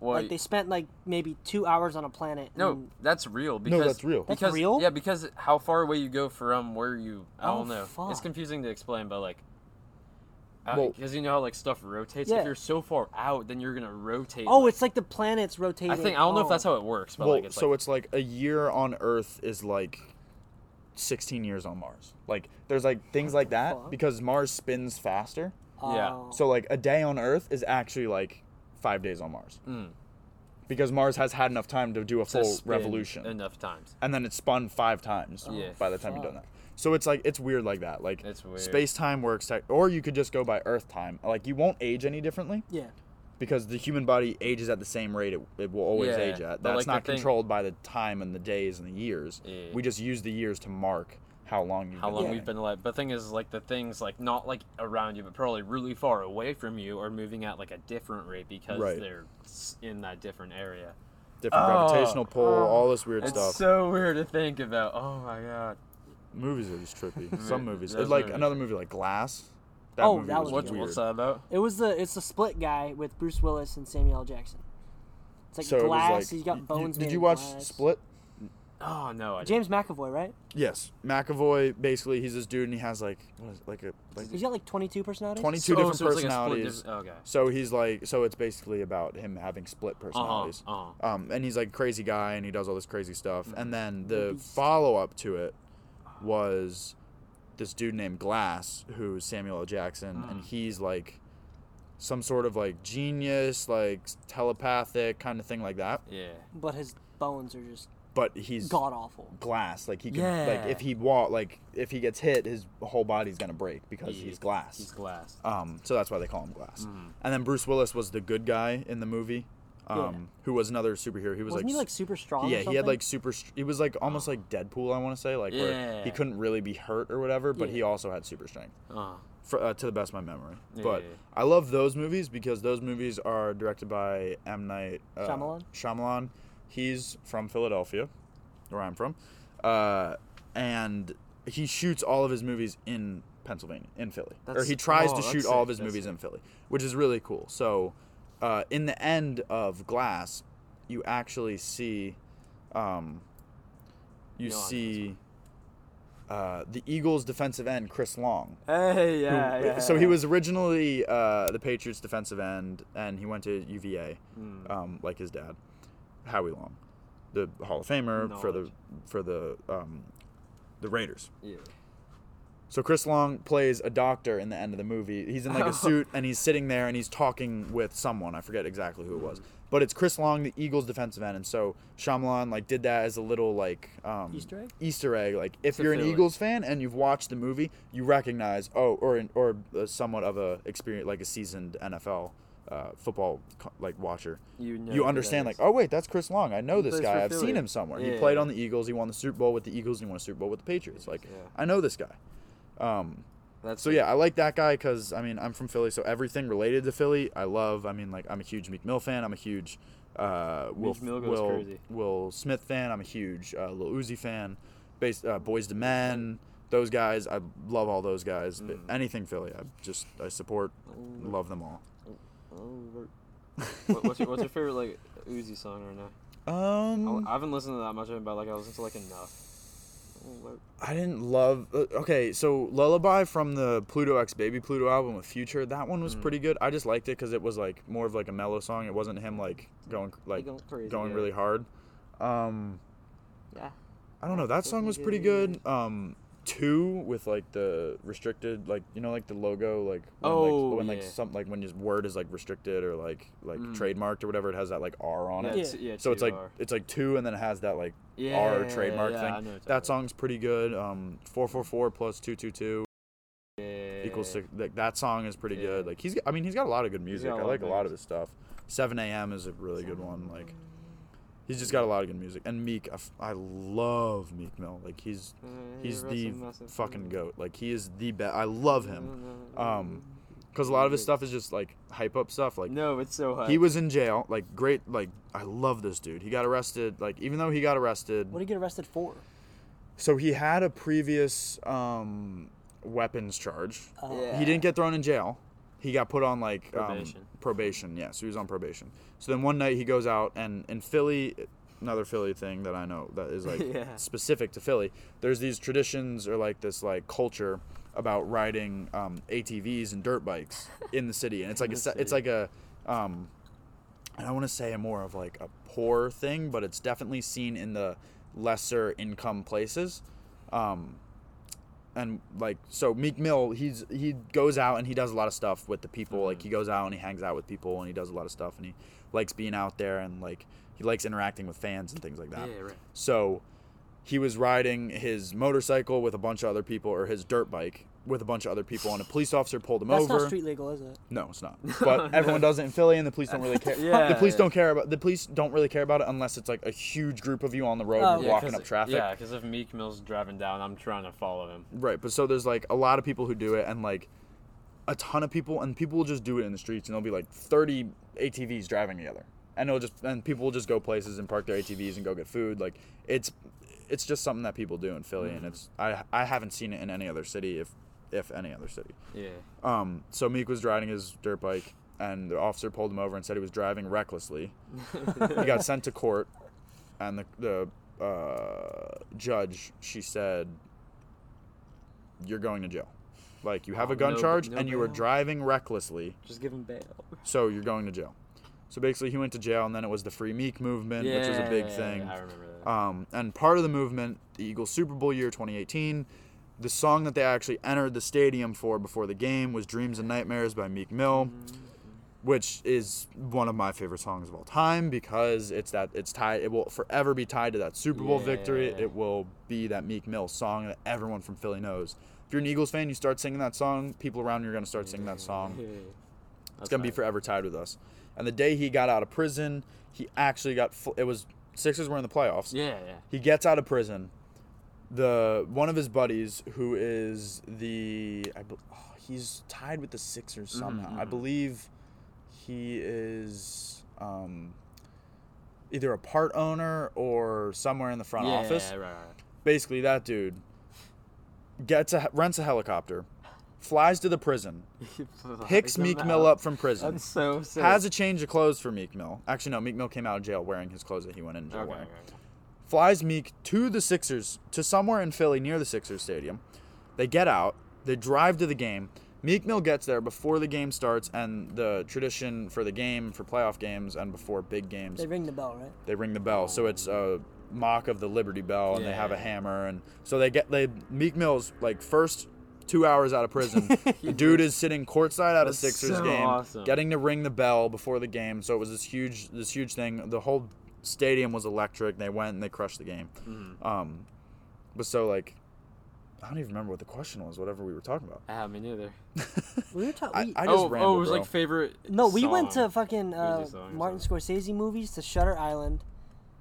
What, Like they spent like maybe two hours on a planet. no, that's real. Because, that's real. That's real? Yeah, because how far away you go from where you. I Oh, don't know. It's confusing to explain, but like. Uh, well- Because you know how like stuff rotates. Yeah. If you're so far out, then you're gonna rotate. Oh, like- it's like the planets rotating. I think I don't know if that's Oh. how it works, but well, like it's so like, it's like a year on Earth is like 16 years on Mars. Like there's like things like that because Mars spins faster. Oh. Yeah. Oh. So like a day on Earth is actually like five days on Mars mm, because Mars has had enough time to do a to full spin revolution, enough times. and then it spun five times Yeah. by the time you've done that. So it's like it's weird like that. Like It's weird. space time works, tech- or you could just go by Earth time. Like you won't age any differently yeah. because the human body ages at the same rate it, it will always Yeah, age at. That's like, the not thing- controlled by the time and the days and the years. Yeah. We just use the years to mark how long you've how been long Yeah. we've been alive. But the thing is, like the things like not like around you, but probably really far away from you, are moving at like a different rate because Right. they're s- in that different area. different Oh. gravitational pull, Oh. all this weird It's stuff. so weird to think about. Oh my god. movies are just trippy. [LAUGHS] Some movies, those like movies. another movie like Glass. That Oh, movie that was, was What, weird. what's that about? It was the it's the split guy with Bruce Willis and Samuel L. Jackson. It's like so it was glass. like, he's got y- bones. Did made you of watch glass. Split? Oh no, I James McAvoy, right? Yes, McAvoy. Basically, he's this dude, and he has like what is it, like a like He's got like 22 personalities. 22 So- different so it's like a split personalities. dis- okay. So he's like, so it's basically about him having split Uh huh. personalities. Uh huh. Um, and he's like a crazy guy, and he does all this crazy stuff. Mm-hmm. And then the follow up to it was this dude named Glass, who's Samuel L. Jackson, and Mm. he's like some sort of like genius, like telepathic kind of thing like that. Yeah. But his bones are just But he's god awful. glass. Like he can, Yeah. like if he walk, like if he gets hit, his whole body's gonna break because He- he's glass. He's glass. Um, so that's why they call him Glass. Mhm. And then Bruce Willis was the good guy in the movie, um, Yeah. who was another superhero. He was Wasn't like, he like super strong? or yeah, he had like super. He was like almost like Deadpool. I want to say like where he couldn't really be hurt or whatever, but Yeah. he also had super strength, Uh. for, uh, to the best of my memory. Yeah, but yeah, yeah. I love those movies because those movies are directed by M Night uh, Shyamalan? Shyamalan. He's from Philadelphia, where I'm from, uh, and he shoots all of his movies in Pennsylvania, in Philly, or he tries oh, to that's shoot all of his that's movies sick. in Philly, which is really cool. So, uh, in the end of Glass, you actually see, um, you No, I know this see. Uh, the Eagles' defensive end, Chris Long, Hey, who- yeah, yeah. so he was originally uh, the Patriots defensive end, and he went to UVA, Mm. um, like his dad, Howie Long, the Hall of Famer for the for the um, the Raiders. Yeah. So Chris Long plays a doctor in the end of the movie. He's in like a [LAUGHS] suit and he's sitting there and he's talking with someone. I forget exactly who it was, but it's Chris Long, the Eagles defensive end, and so Shyamalan like did that as a little like um, Easter egg? Easter egg. Like if you're an Eagles fan and you've watched the movie, you recognize oh, or an- or somewhat of a experience like a seasoned NFL uh, football like watcher. You know. you understand like oh wait that's Chris Long. I know He this guy. I've seen him somewhere. He Yeah. played on the Eagles. He won the Super Bowl with the Eagles and he won a Super Bowl with the Patriots. Like Yeah. I know this guy. Um, That's So yeah, I like that guy because I mean I'm from Philly, so everything related to Philly I love. I mean like I'm a huge Meek Mill fan. I'm a huge uh, Will Mill goes Will, crazy. Will Smith fan. I'm a huge uh, Lil Uzi fan. Based uh, Boyz II Men, those guys. I love all those guys. Mm. Anything Philly, I just I support. Love them all. [LAUGHS] What, what's, your, what's your favorite like Uzi song right now? Um, I, I haven't listened to that much of it, but like I listened to like enough. I didn't love. Uh, okay, so Lullaby from the Pluto X Baby Pluto album with Future, that one was Mm. pretty good. I just liked it because it was like more of like a mellow song. It wasn't him like going like going crazy. going yeah. really hard. Um, Yeah. I don't know. That song was pretty good. Um, two with like the restricted, like you know, like the logo, like when, Oh, like, when like yeah. some like when his word is like restricted or like like Mm. trademarked or whatever, it has that like R on Yeah, it. Yeah. it's- yeah, So it's like 2R. it's like two, and then it has that like yeah, R trademark thing. That song's pretty good. Um, four four four plus two two two. Equals six. Like that song is pretty good. Like he's, I mean, he's got a lot of good music. I like a lot of his stuff. Seven a.m. is a really good one. Like he's just got a lot of good music. And Meek, I, f- I love Meek Mill. Like he's Uh, he's the massive fucking fan. goat. Like he is the best. I love him. Um, because a lot of his stuff is just like hype up stuff. Like no, it's so high. he was in jail. Like great. Like I love this dude. He got arrested. Like even though he got arrested, What did he get arrested for? so he had a previous um, weapons charge. Oh. Yeah. He didn't get thrown in jail. He got put on like um, Probation. probation. Yeah, so he was on probation. So then one night he goes out and in Philly, another Philly thing that I know that is like [LAUGHS] Yeah. specific to Philly. There's these traditions or like this like culture about riding um, ATVs and dirt bikes [LAUGHS] in the city, and it's like a, it's like a um, I don't want to say a more of like a poor thing, but it's definitely seen in the lesser income places. Um, and like so Meek Mill, he's he goes out and he does a lot of stuff with the people. Like Mhm. he goes out and he hangs out with people and he does a lot of stuff and he likes being out there and like he likes interacting with fans and things like that. Yeah, right. So he was riding his motorcycle with a bunch of other people or his dirt bike with a bunch of other people and a police officer pulled him That's over. not street legal, is it? No, it's not. [LAUGHS] But everyone does it in Philly, and the police don't really care. [LAUGHS] Yeah, the police yeah. don't care about the police don't really care about it unless it's like a huge group of you on the road Oh, and you're walking up traffic. Yeah, because if Meek Mill's driving down, I'm trying to follow him. Right, but so there's like a lot of people who do it, and like a ton of people, and people will just do it in the streets, and there'll be like 30 ATVs driving together, and it'll just and people will just go places and park their ATVs and go get food. Like it's it's just something that people do in Philly, and Mhm. it's I I haven't seen it in any other city, if if any other city. Yeah. Um, so Meek was riding his dirt bike, and the officer pulled him over and said he was driving recklessly. he got sent to court, and the the uh, judge she said, "You're going to jail. Like you have Oh, a gun no- charge, no and you were driving recklessly, Just give him bail. so you're going to jail." So basically, he went to jail, and then it was the Free Meek movement, which was a big Yeah, thing. I remember that. Um, and part of the movement, the Eagles Super Bowl year 2018, the song that they actually entered the stadium for before the game was Dreams and Nightmares by Meek Mill, which is one of my favorite songs of all time because it's that it's tied it will forever be tied to that Super Bowl victory. It will be that Meek Mill song that everyone from Philly knows. If you're an Eagles fan, you start singing that song, people around you are going to start singing that song. It's gonna be forever tied with us. And the day he got out of prison, he actually got. It was Sixers were in the playoffs. Yeah, yeah. He gets out of prison. The one of his buddies, who is the, I, oh, he's tied with the Sixers somehow. I mhm. believe he is um, either a part owner or somewhere in the front yeah, office. Right, right. Basically, that dude gets a rents a helicopter, flies to the prison, [LAUGHS] picks Meek Mill up from prison That's so sick. has a change of clothes for Meek Mill. Actually, no, Meek Mill came out of jail wearing his clothes that he went in jail Okay, wearing. okay. Flies Meek to the Sixers, to somewhere in Philly near the Sixers stadium. They get out, they drive to the game. Meek Mill gets there before the game starts, and the tradition for the game, for playoff games, and before big games, They ring the bell, right? they ring the bell. So it's a mock of the Liberty Bell, and they have a hammer, and so they get they Meek Mill's like first two hours out of prison. [LAUGHS] the dude is sitting courtside at a Sixers so game, awesome. getting to ring the bell before the game. So it was this huge this huge thing. The whole stadium was electric. They went and they crushed the game. Mhm. Um, but so like. I don't even remember what the question was. Whatever we were talking about. Ah, me neither. [LAUGHS] We were talking. I, we- I just oh, rambled, oh, it was bro. like favorite. no, we went to fucking uh, Martin Scorsese movies to Shutter Island,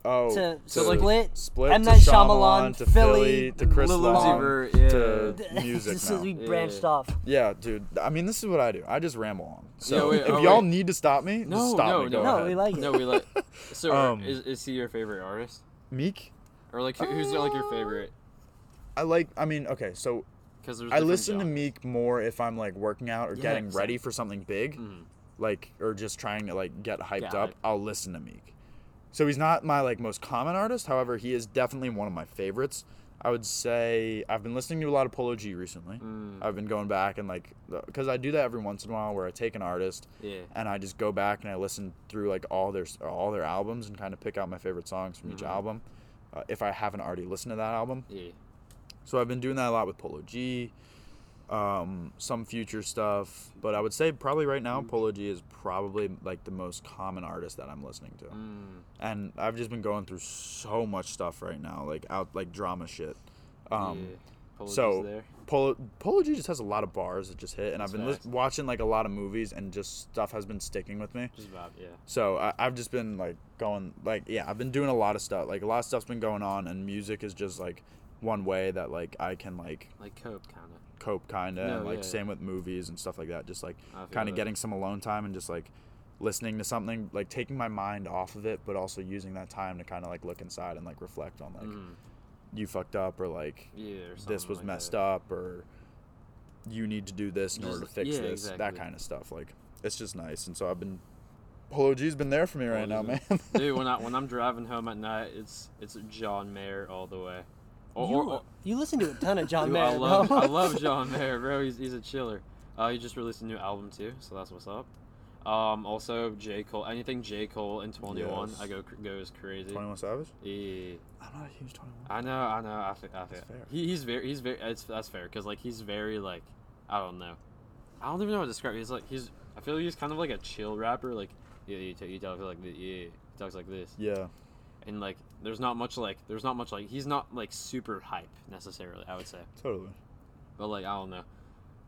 Oh, to So, like, Split, Split M to Night Shyamalan Shyamalan, to Philly, Philly to Chris Lil Uzi Long Vert, yeah. to [LAUGHS] music Just now. as we Yeah. branched off. Yeah, dude. I mean, this is what I do. I just ramble on. So Yeah, wait, if oh, y'all wait. need to stop me, just No, stop no, me. no. Go No, ahead. we like [LAUGHS] it. No, we like. [LAUGHS] So, Um, is, is he your favorite artist, Meek. or like who, who's like your favorite? I like. I mean, okay, so Because there's. I different listen to. Meek more if I'm like working out or Yeah, getting same. ready for something big, Mhm. like or just trying to like get hyped Get up. hyped. I'll listen to Meek. So he's not my like most common artist. However, he is definitely one of my favorites. I would say I've been listening to a lot of Polo G recently. Mm, I've been going back and like because I do that every once in a while where I take an artist yeah. and I just go back and I listen through like all their all their albums and kind of pick out my favorite songs from each Mhm. album. Uh, if I haven't already listened to that album, Yeah. so I've been doing that a lot with Polo G, um, some future stuff. But I would say probably right now Polo G is probably like the most common artist that I'm listening to, Mm, and I've just been going through so much stuff right now, like out like drama shit. Um, yeah. Apologies so- there. Polo Polo G just has a lot of bars that just hit, and That's I've been facts. watching like a lot of movies, and just stuff has been sticking with me. Just vibe, yeah. So I, I've just been like going like yeah, I've been doing a lot of stuff. Like a lot of stuff's been going on, and music is just like one way that like I can like Like cope, kind of. Cope kind of, No, and like yeah, same with movies and stuff like that. Just like kind of getting some alone time and just like listening to something, like taking my mind off of it, but also using that time to kind of like look inside and like reflect on like Mm, you fucked up or like yeah, or this was like messed that. up or you need to do this in order to fix yeah, this that kind of stuff like it's just nice and so i've been polo g's been there for me right now man Dude, when I [LAUGHS] when I'm driving home at night, it's it's John Mayer all the way. Or, you, or, or- you listen to a ton of John dude, Mayer, I love bro. I [LAUGHS] love John Mayer, bro. He's he's a chiller. Uh, he just released a new album too, so that's what's up. Um, also J Cole. Anything J Cole and Twenty One, Yes. I go goes crazy. 21 savage Yeah. i'm not a huge 21 I know, I know. I think, I think That's fair. he, he's very, he's very. It's that's fair because like he's very like, I don't know, I don't even know how to describe. He's like he's. I feel like he's kind of like a chill rapper. Like yeah, you, t- you talk like this. Yeah, he talks like this, yeah and like there's not much like there's not much like he's not like super hype necessarily. I would say, totally but like I don't know.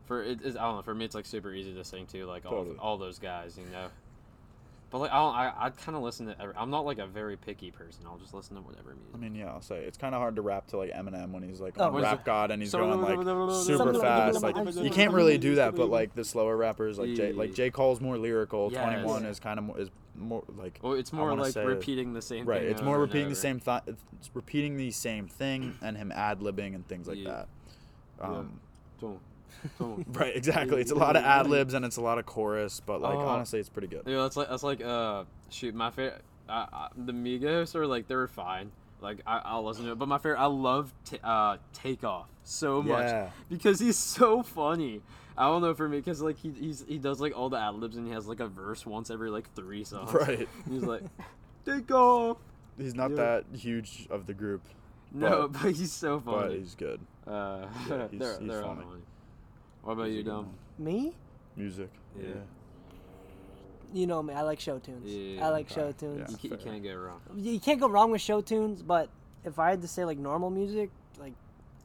For it is I don't know. For me, it's like super easy to sing to like all Totally. all those guys, you know. But like I don't, I I kind of listen to. Every, I'm not like a very picky person. I'll just listen to whatever music. i mean yeah i'll say it's kind of hard to rap to like eminem when he's like Oh. on rap it? god and he's So- going like super fast like you can't really do that but like the slower rappers like Jay, like j cole's more lyrical Yes. 21 is kind of is more like Well, it's more like repeating the same thing. right thing. it's more repeating the same thought it's repeating the same thing and him ad-libbing and things like Yeah. that Yeah. um don't. [LAUGHS] right exactly it's a lot of ad-libs and it's a lot of chorus but like Oh. honestly it's pretty good Yeah, that's like that's like uh shoot my favorite. Uh, uh, the Migos are like they're fine. Like I, I'll listen to it, but my favorite I love t- uh Takeoff so much Yeah. because he's so funny. I don't know for me because like he he's, he does like all the ad libs and he has like a verse once every like three songs. [LAUGHS] right He's like [LAUGHS] take off. he's not Yeah. that huge of the group No, but, [LAUGHS] he's so funny. but he's good uh, yeah, he's- they're he's they're funny. funny. What about He's you, good Dom? Me? music Yeah. yeah, You know me. I like show tunes. Yeah, I like okay. show tunes. You, Yeah. you can't go wrong. You can't go wrong with show tunes, but if I had to say like normal music, like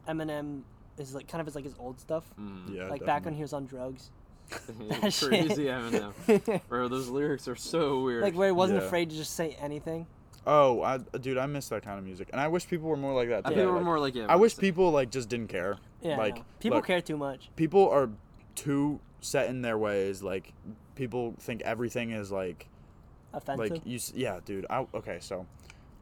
Eminem is like kind of his like his old stuff. Mm. yeah like back when he was on drugs. [LAUGHS] [LAUGHS] That Crazy shit. Eminem. [LAUGHS] Bro, those lyrics are so weird. like where he wasn't Yeah. afraid to just say anything. oh I, dude i miss that kind of music and i wish people were more like that I today. people were Like, more like yeah. i wish but- people like just didn't care Yeah. like no. people look, care too much. people are too set in their ways like people think everything is like Offensive. like you yeah dude I, okay so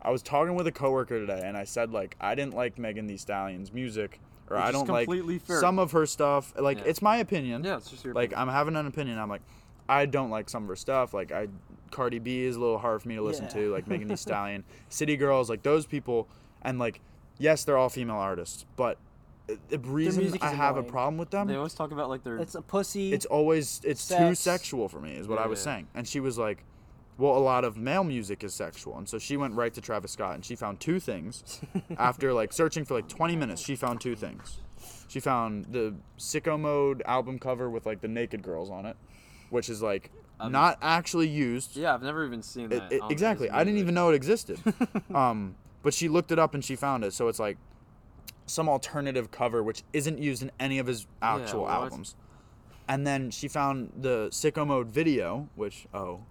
i was talking with a coworker today and i said like i didn't like megan Thee stallion's music or Which i don't like completely fair. some of her stuff like Yeah. it's my opinion Yeah, it's just your like opinion. i'm having an opinion i'm like i don't like some of her stuff like i cardi b is a little hard for me to listen Yeah. to like megan Thee [LAUGHS] stallion city girls like those people and like yes they're all female artists but the reason music i is have a problem with them they always talk about like their. it's a pussy. it's always it's too sexual for me is what i was Yeah. saying and she was like well a lot of male music is sexual and so she went right to travis scott and she found two things. [LAUGHS] After like searching for like 20 minutes she found two things. She found the sicko mode album cover with like the naked girls on it which is like Um, not actually used. Yeah, I've never even seen It- that. it- on exactly. I didn't even know it existed. [LAUGHS] Um but she looked it up and she found it so it's like some alternative cover which isn't used in any of his actual what? albums. And then she found the sicko mode video which oh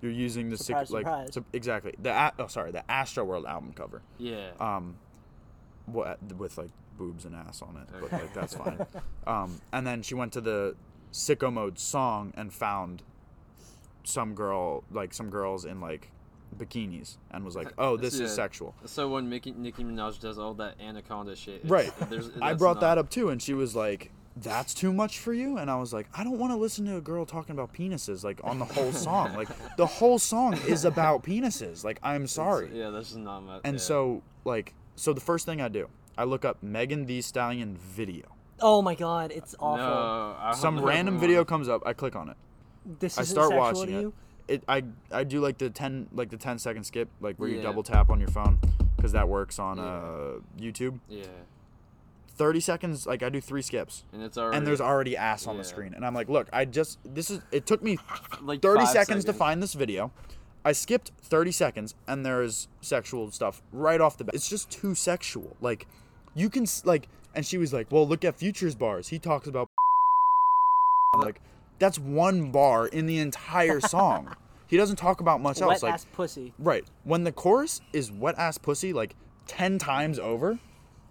You're using the Surprise, sick, like surprise. so- exactly the A- oh sorry the Astro World album cover. Yeah. Um, what with like boobs and ass on it, but like that's fine. [LAUGHS] Um, and then she went to the Sicko Mode song and found some girl like some girls in like bikinis and was like, oh, this Yeah. is sexual. So when Mickey, Nicki Minaj does all that anaconda shit, Right. there's- I brought not- that up too, and she was like, "That's too much for you." And I was like, "I don't want to listen to a girl talking about penises like on the whole song. Like the whole song is about penises. Like I'm it's- sorry." Yeah, this is not my. And yeah. so like so the first thing I do, I look up Megan Thee Stallion video. Oh my god, it's awful. No, Some random know. video comes up. I click on it. This I isn't start watching to it. It I I do like the ten like the 10 second skip like where you double tap on your phone because that works on Yeah. uh YouTube. Yeah, 30 seconds like I do three skips. and it's already. and there's already ass on the screen. And I'm like, look, I just this is it took me [LAUGHS] like 30 five seconds, to find this video. I skipped 30 seconds and there's sexual stuff right off the bat. It's just too sexual. Like you can s- like and she was like, "Well, look at Futures bars. He talks about I'm [LAUGHS] like that's one bar in the entire [LAUGHS] song. he doesn't talk about much Wet else like ass pussy. right. When the chorus is wet ass pussy like 10 times over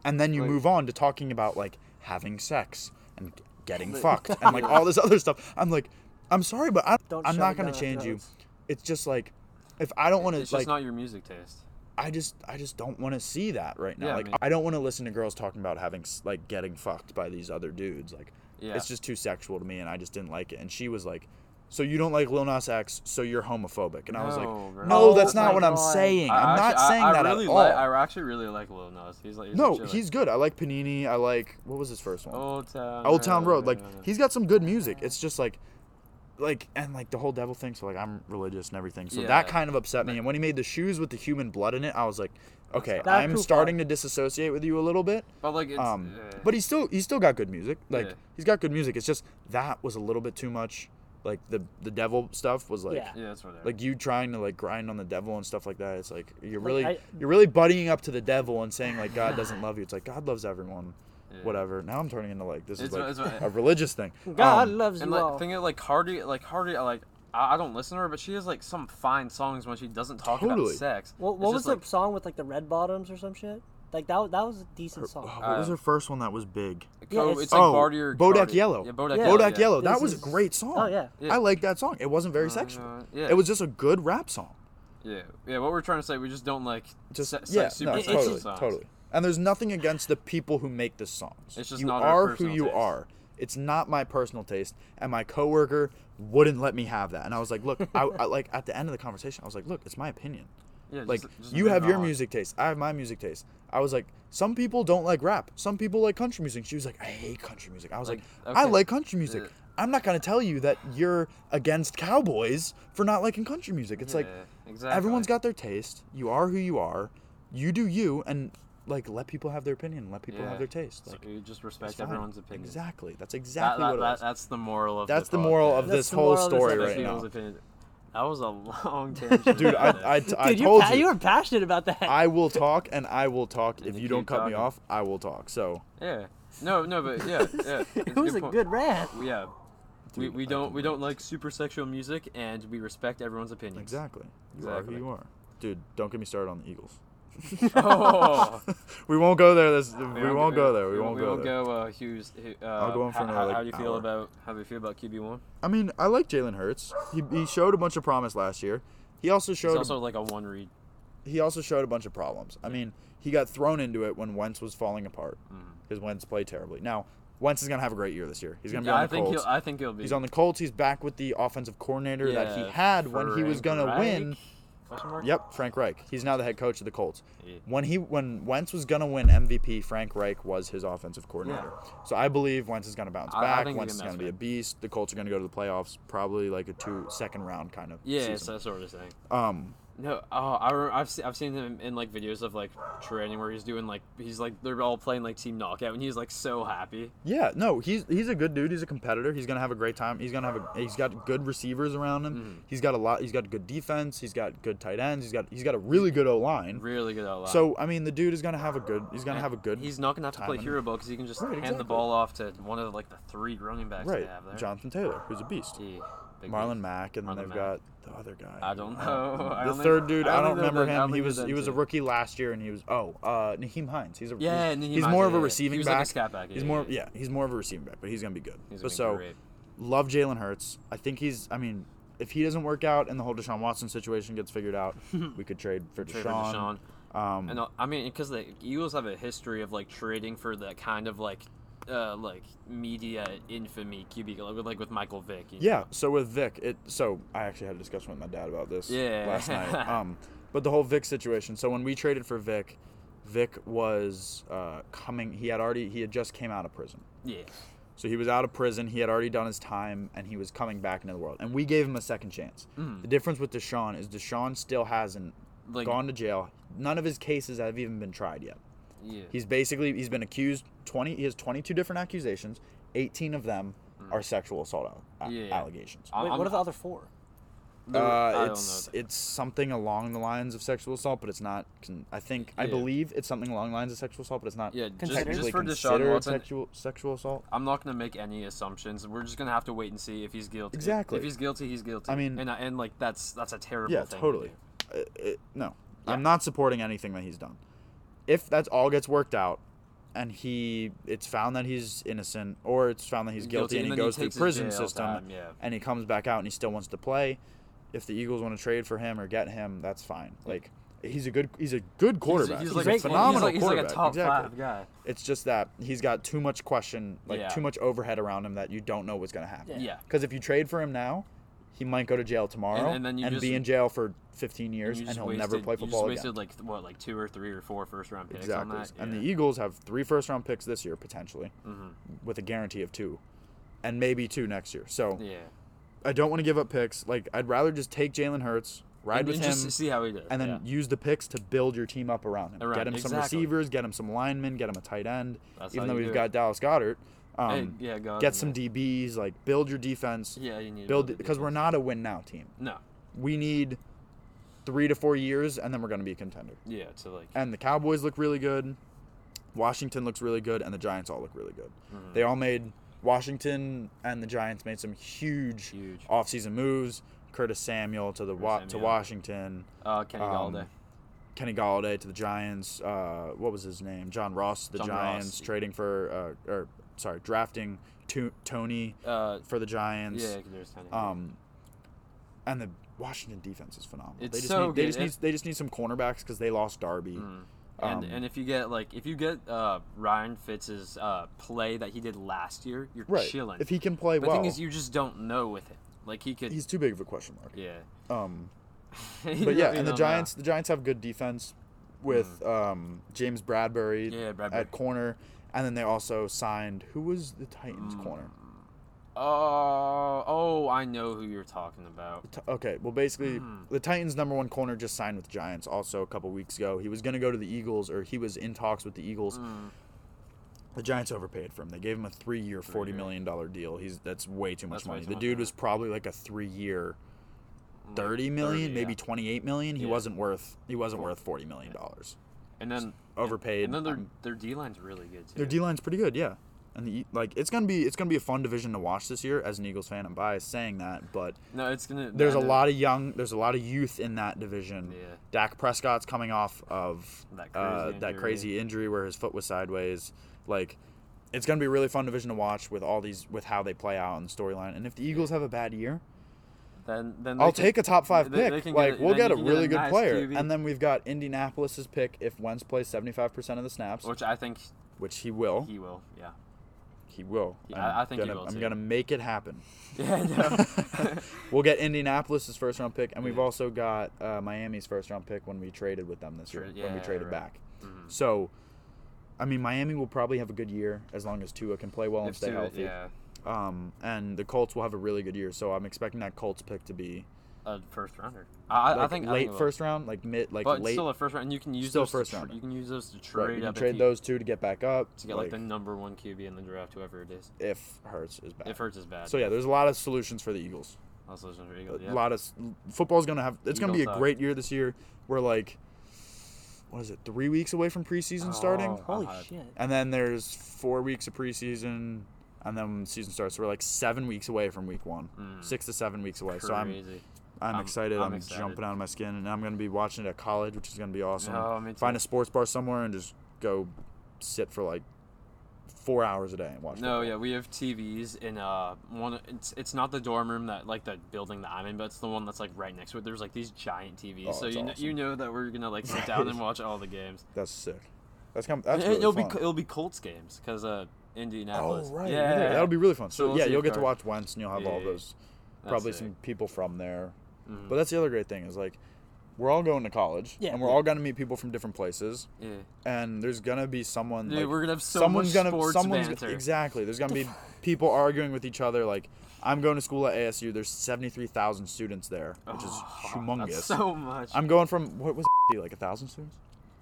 and then you Like- move on to talking about like having sex and getting fucked [LAUGHS] and like all this other stuff. I'm like, I'm sorry, but I, Don't I'm not gonna change you. It's just like, if I don't want It's to just not your music taste. I just, I just don't want to see that right now. Yeah, I mean- I don't want to listen to girls talking about having like getting fucked by these other dudes. Like, Yeah. it's just too sexual to me, and I just didn't like it. And she was like. So you don't like Lil Nas X, so you're homophobic, and I was like, No, bro. "No, Oh that's my not what I'm God. saying. I I'm not actually- I- saying I, that really at all." Like, I actually really like Lil Nas. He's like he's no, he's good. I like Panini. I like what was his first one? Old Town. Old Town Road. Like yeah, yeah. he's got some good music. It's just like like and like the whole devil thing, so like I'm religious and everything. So that kind of upset me. And when he made the shoes with the human blood in it, I was like, okay, That I'm proof starting to disassociate with you a little bit. But like it's. Um yeah. but he's still he's still got good music. Like Yeah. he's got good music. It's just that was a little bit too much. Like the the devil stuff was like Yeah. yeah, that's whatever. like you trying to like grind on the devil and stuff like that. It's like you're Like, really I- you're really buddying up to the devil and saying like God doesn't [LAUGHS] love you. It's like God loves everyone. Yeah. Whatever. Now I'm turning into like this is It's like what- it's what- a religious thing. God Um, loves and you like all. think of like Cardi, like Cardi, I like I, I don't listen to her, but she has like some fine songs when she doesn't talk about sex. What, what was just, the like, song with like the red bottoms or some shit? Like that that was a decent Oh, song. what was Uh, her first one that was big? Yeah, Co- it's- it's, like Oh, Barty or Bodak Cardi. Yellow. Yeah, Bodak Yeah. Yellow. Bodak yeah. Yellow. That This was a great song. Oh yeah. Yeah. I like that song. It wasn't very Uh, sexual. yeah. It was just a good rap song. Yeah, yeah. What we're trying to say, we just don't like Just se- yeah, super no, sexual totally, songs. totally. And there's nothing against the people who make the songs. It's just you not our are who you taste. are. It's not my personal taste, and my coworker wouldn't let me have that. And I was like, look, I, I like at the end of the conversation, I was like, look, it's my opinion. Yeah, Like just, just you have your music taste, I have my music taste. I was like, some people don't like rap, some people like country music. She was like, I hate country music. I was like, Like, I like country music. uh, I'm not gonna tell you that you're against cowboys for not liking country music. It's like exactly. everyone's got their taste. You are who you are. You do you, and like let people have their opinion. Let people Yeah. have their taste. So Like you just respect everyone's opinion. Exactly. That's exactly that, what it that, that's the moral of That's the the moral of. That's this whole moral of story right now. Opinion. That was a [LAUGHS] long [LAUGHS] tangent. Dude, I, about I. I Dude, you, told pa- you. you were passionate about that. I will talk and I will talk. And If you you don't keep cut me off, I will talk. So yeah. No, no, but yeah, [LAUGHS] yeah. it's it was a point. good rant. Yeah. We, Dude, we I don't we do don't like super sexual music and we respect everyone's opinions. exactly. You are Exactly. who you are. Dude, don't get me started on the Eagles. Oh. [LAUGHS] we won't go there. This we, don't won't go there. We, we won't we go won't there. go. Uh, Hughes. Uh, I'll go for how, another, how, like, how do you feel hour. about how do you feel about QB one? I mean, I like Jalen Hurts. He, he showed a bunch of promise last year. He also He's showed also like a one read. he also showed a bunch of problems. I mean, he got thrown into it when Wentz was falling apart because Wentz played terribly. Now, Wentz is gonna have a great year this year. He's gonna be Yeah, on I the think Colts. he'll. I think he'll be. He's on the Colts. He's back with the offensive coordinator that he Yeah, had when he was gonna win. Question mark? Yep, Frank Reich. He's now the head coach of the Colts. Yeah. When he when Wentz was gonna win MVP, Frank Reich was his offensive coordinator. So I believe Wentz is gonna bounce I- I back. he Wentz is gonna be a beast. The Colts are gonna go to the playoffs, probably like a two second round kind of. Yeah, it's season. that sort of thing. Um, No, oh, I re- I've se- I've seen him in like videos of like training where he's doing like he's like they're all playing like team knockout and he's like so happy. Yeah, no, he's he's a good dude. He's a competitor. He's gonna have a great time. He's gonna have a he's got good receivers around him. Mhm. He's got a lot. He's got good defense. He's got good tight ends. He's got he's got a really good O line. Really good outline. So I mean, the dude is gonna have a good. He's gonna have a good. He's not gonna have to play hero ball because he can just Right, hand the ball off to one of like the three running backs right. they have there. Jonathan Taylor, who's a beast. Yeah. Big Marlon. Mack, and then Marlon they've Mack. got the other guy. I don't Uh, know. [LAUGHS] I the don't third dude, I I don't remember I don't him. He was he was a rookie last year, and he was oh, uh, Nyheim Hines. He's a Yeah, he's, Nyheim he's Hines, more yeah, of a yeah. receiving he was back. Like a scat back. he's yeah, more yeah. yeah, he's more of a receiving back, but he's gonna be good. He's but so great. love Jalen Hurts. I think he's. I mean, if he doesn't work out and the whole Deshaun Watson situation gets figured out, [LAUGHS] we could trade for Trade for Deshaun. Deshaun. Um, And uh, I mean, because the Eagles have a history of like trading for that kind of like, uh, like media infamy QB, like, like with Michael Vick. Yeah. know? So with Vick, it so I actually had a discussion with my dad about this Yeah. last night. [LAUGHS] Um, but the whole Vick situation. So when we traded for Vick, Vick was uh, coming. He had already. He had just came out of prison. Yeah. So he was out of prison. He had already done his time, and he was coming back into the world. And we gave him a second chance. Mhm. The difference with Deshaun is Deshaun still hasn't Like, gone to jail. None of his cases have even been tried yet. Yeah. He's basically he's been accused 20 he has 22 different accusations. 18 of them are sexual assault a- Mm. Yeah. allegations. Wait, what are the other four? Uh, it's it's something along the lines of sexual assault, but it's not. con- I think I believe it's something along the lines of sexual assault, but it's not. Yeah, just, Considered- just for Deshaun considered Watson, sexual sexual assault. I'm not gonna make any assumptions. We're just gonna have to wait and see if he's guilty. Exactly. If he's guilty, he's guilty. I mean- and and like that's that's a terrible Yeah, thing. to totally. do. Uh, it- no, Yeah. I'm not supporting anything that he's done. If that's all gets worked out, and he it's found that he's innocent, or it's found that he's guilty, and he then goes through prison system, time, yeah. and he comes back out and he still wants to play, if the Eagles want to trade for him or get him, that's fine. Like he's a good he's a good quarterback. He's, He's, like a phenomenal he's like, he's like quarterback. a top exactly. five guy. It's just that he's got too much question, like Yeah. too much overhead around him that you don't know what's gonna happen. Yeah. Yeah. Because if you trade for him now, he might go to jail tomorrow and then you just- be in jail for 15 years, you and he'll wasted, never play you football just again. wasted like what, like two or three or four first round picks Exactly. on that. And the Eagles have three first round picks this year potentially, Mhm. with a guarantee of two, and maybe two next year. So Yeah. I don't want to give up picks. Like I'd rather just take Jalen Hurts, ride and, with and him, just see how he does. and then yeah. use the picks to build your team up around him. Around- get him some receivers, get him some linemen, get him a tight end. That's even though we've got it. Dallas Goedert, um, Hey, yeah, go get some yeah. DBs, like build your defense, Yeah, you need build because we're not a win now team. No. We need three to four years, and then we're going to be a contender. Yeah, to like. And the Cowboys look really good. Washington looks really good, and the Giants all look really good. Mhm. They all made Washington and the Giants made some huge, Huge. offseason moves. Curtis Samuel to the wa- Curtis to Washington. Uh, Kenny um, Golladay. Kenny Golladay to the Giants. Uh, what was his name? John Ross to the John Giants. Ross. Trading for, uh, or sorry, drafting to- Tony Uh, for the Giants. yeah, there's Tony. Um, and the Washington defense is phenomenal. It's they just so need, they just need they just need some cornerbacks because they lost Darby. Mm. And Um, and if you get like if you get uh Ryan Fitz's uh play that he did last year, you're Right. chilling. If he can play the well, thing is, you just don't know with him. Like he could. he's too big of a question mark. yeah. Um, [LAUGHS] but yeah, and the don't know. Giants the Giants have good defense with um, James Bradberry Yeah, Bradberry. at corner, and then they also signed who was the Titans Mm. corner. Oh, oh, I know who you're talking about. Okay, well basically Hmm. the Titans' number one corner just signed with the Giants also a couple weeks ago. He was gonna go to the Eagles or he was in talks with the Eagles. Mm. The Giants overpaid for him. They gave him a three-year, forty million dollar deal. He's that's way too much That's money. too The much dude money. was probably like a three-year, thirty million, 30, maybe yeah. twenty-eight million. He Yeah. wasn't worth. He wasn't worth forty million dollars. And then Overpaid. And then their I'm- their D line's really good too. Their D line's pretty good, yeah. And the like, it's gonna be it's gonna be a fun division to watch this year. As an Eagles fan, I'm biased saying that, but No, it's gonna. there's a lot of young, there's a lot of youth in that division. Yeah. Dak Prescott's coming off of That uh, crazy that injury. crazy injury where his foot was sideways. Like, it's gonna be a really fun division to watch with all these with how they play out and the storyline. And if the Eagles have a bad year, Then then I'll they take a top five they- they pick. can like get- we'll get a can really a good nice player, QB, and then we've got Indianapolis's pick if Wentz plays 75% of the snaps, which I think which he will. he will. Yeah. He will. Yeah, I'm I- think he gonna, will, I'm gonna make it happen. [LAUGHS] Yeah. [LAUGHS] We'll get Indianapolis's first round pick, and we've Yeah. also got uh, Miami's first round pick when we traded with them this year. Tra- when we traded right. back. Mhm. So, I mean, Miami will probably have a good year as long as Tua can play well and If stay Tua- healthy. Yeah. Um, and the Colts will have a really good year. So I'm expecting that Colts pick to be A first rounder. I, I- like I think I late think first round, like mid, like but late. still a first round, and you can use still those first round. rounder. You can use those to right, trade you can up trade you- those two to get back up. to get like, the number one QB in the draft, whoever it is. if Hurts is bad. If Hurts is bad. so yeah, there's a lot of solutions for the Eagles. Also, it's very A good, yeah. lot of s- football's gonna have. It's gonna be a Eagle talk. great year this year. We're like, what is it? Three weeks away from preseason starting, Oh. Holy God. shit. and then there's four weeks of preseason, and then when the season starts, we're like seven weeks away from week one, Mm. six to seven weeks away. So I'm I'm, I'm- excited. I'm I'm, excited. jumping out of my skin, and I'm gonna be watching it at college, which is gonna be awesome. Oh, me too. Find a sports bar somewhere and just go sit for like four hours a day and watch. No, football. yeah, we have TVs in uh one. It's it's not the dorm room that like the building that I'm in, but it's the one that's like right next to it. There's like these giant TVs, Oh, so that's you know, you know that we're gonna like sit down and [LAUGHS] watch all the games. That's sick. That's come. That's And really it'll fun. be it'll be Colts games because uh Indianapolis. Oh right, yeah, yeah, that'll be really fun. So So, we'll yeah, you'll if get to watch Wentz, and you'll have all those probably sick. some people from there. Mhm. But that's the other great thing is like we're all going to college, Yeah. and we're all gonna meet people from different places, yeah, and there's gonna be someone. dude, like, we're gonna have so someone's much gonna sports someone's banter. exactly. There's gonna be people arguing with each other. Like I'm going to school at ASU. There's 73,000 students there, which is Oh, humongous. That's so much. I'm going from what was it, like a thousand students,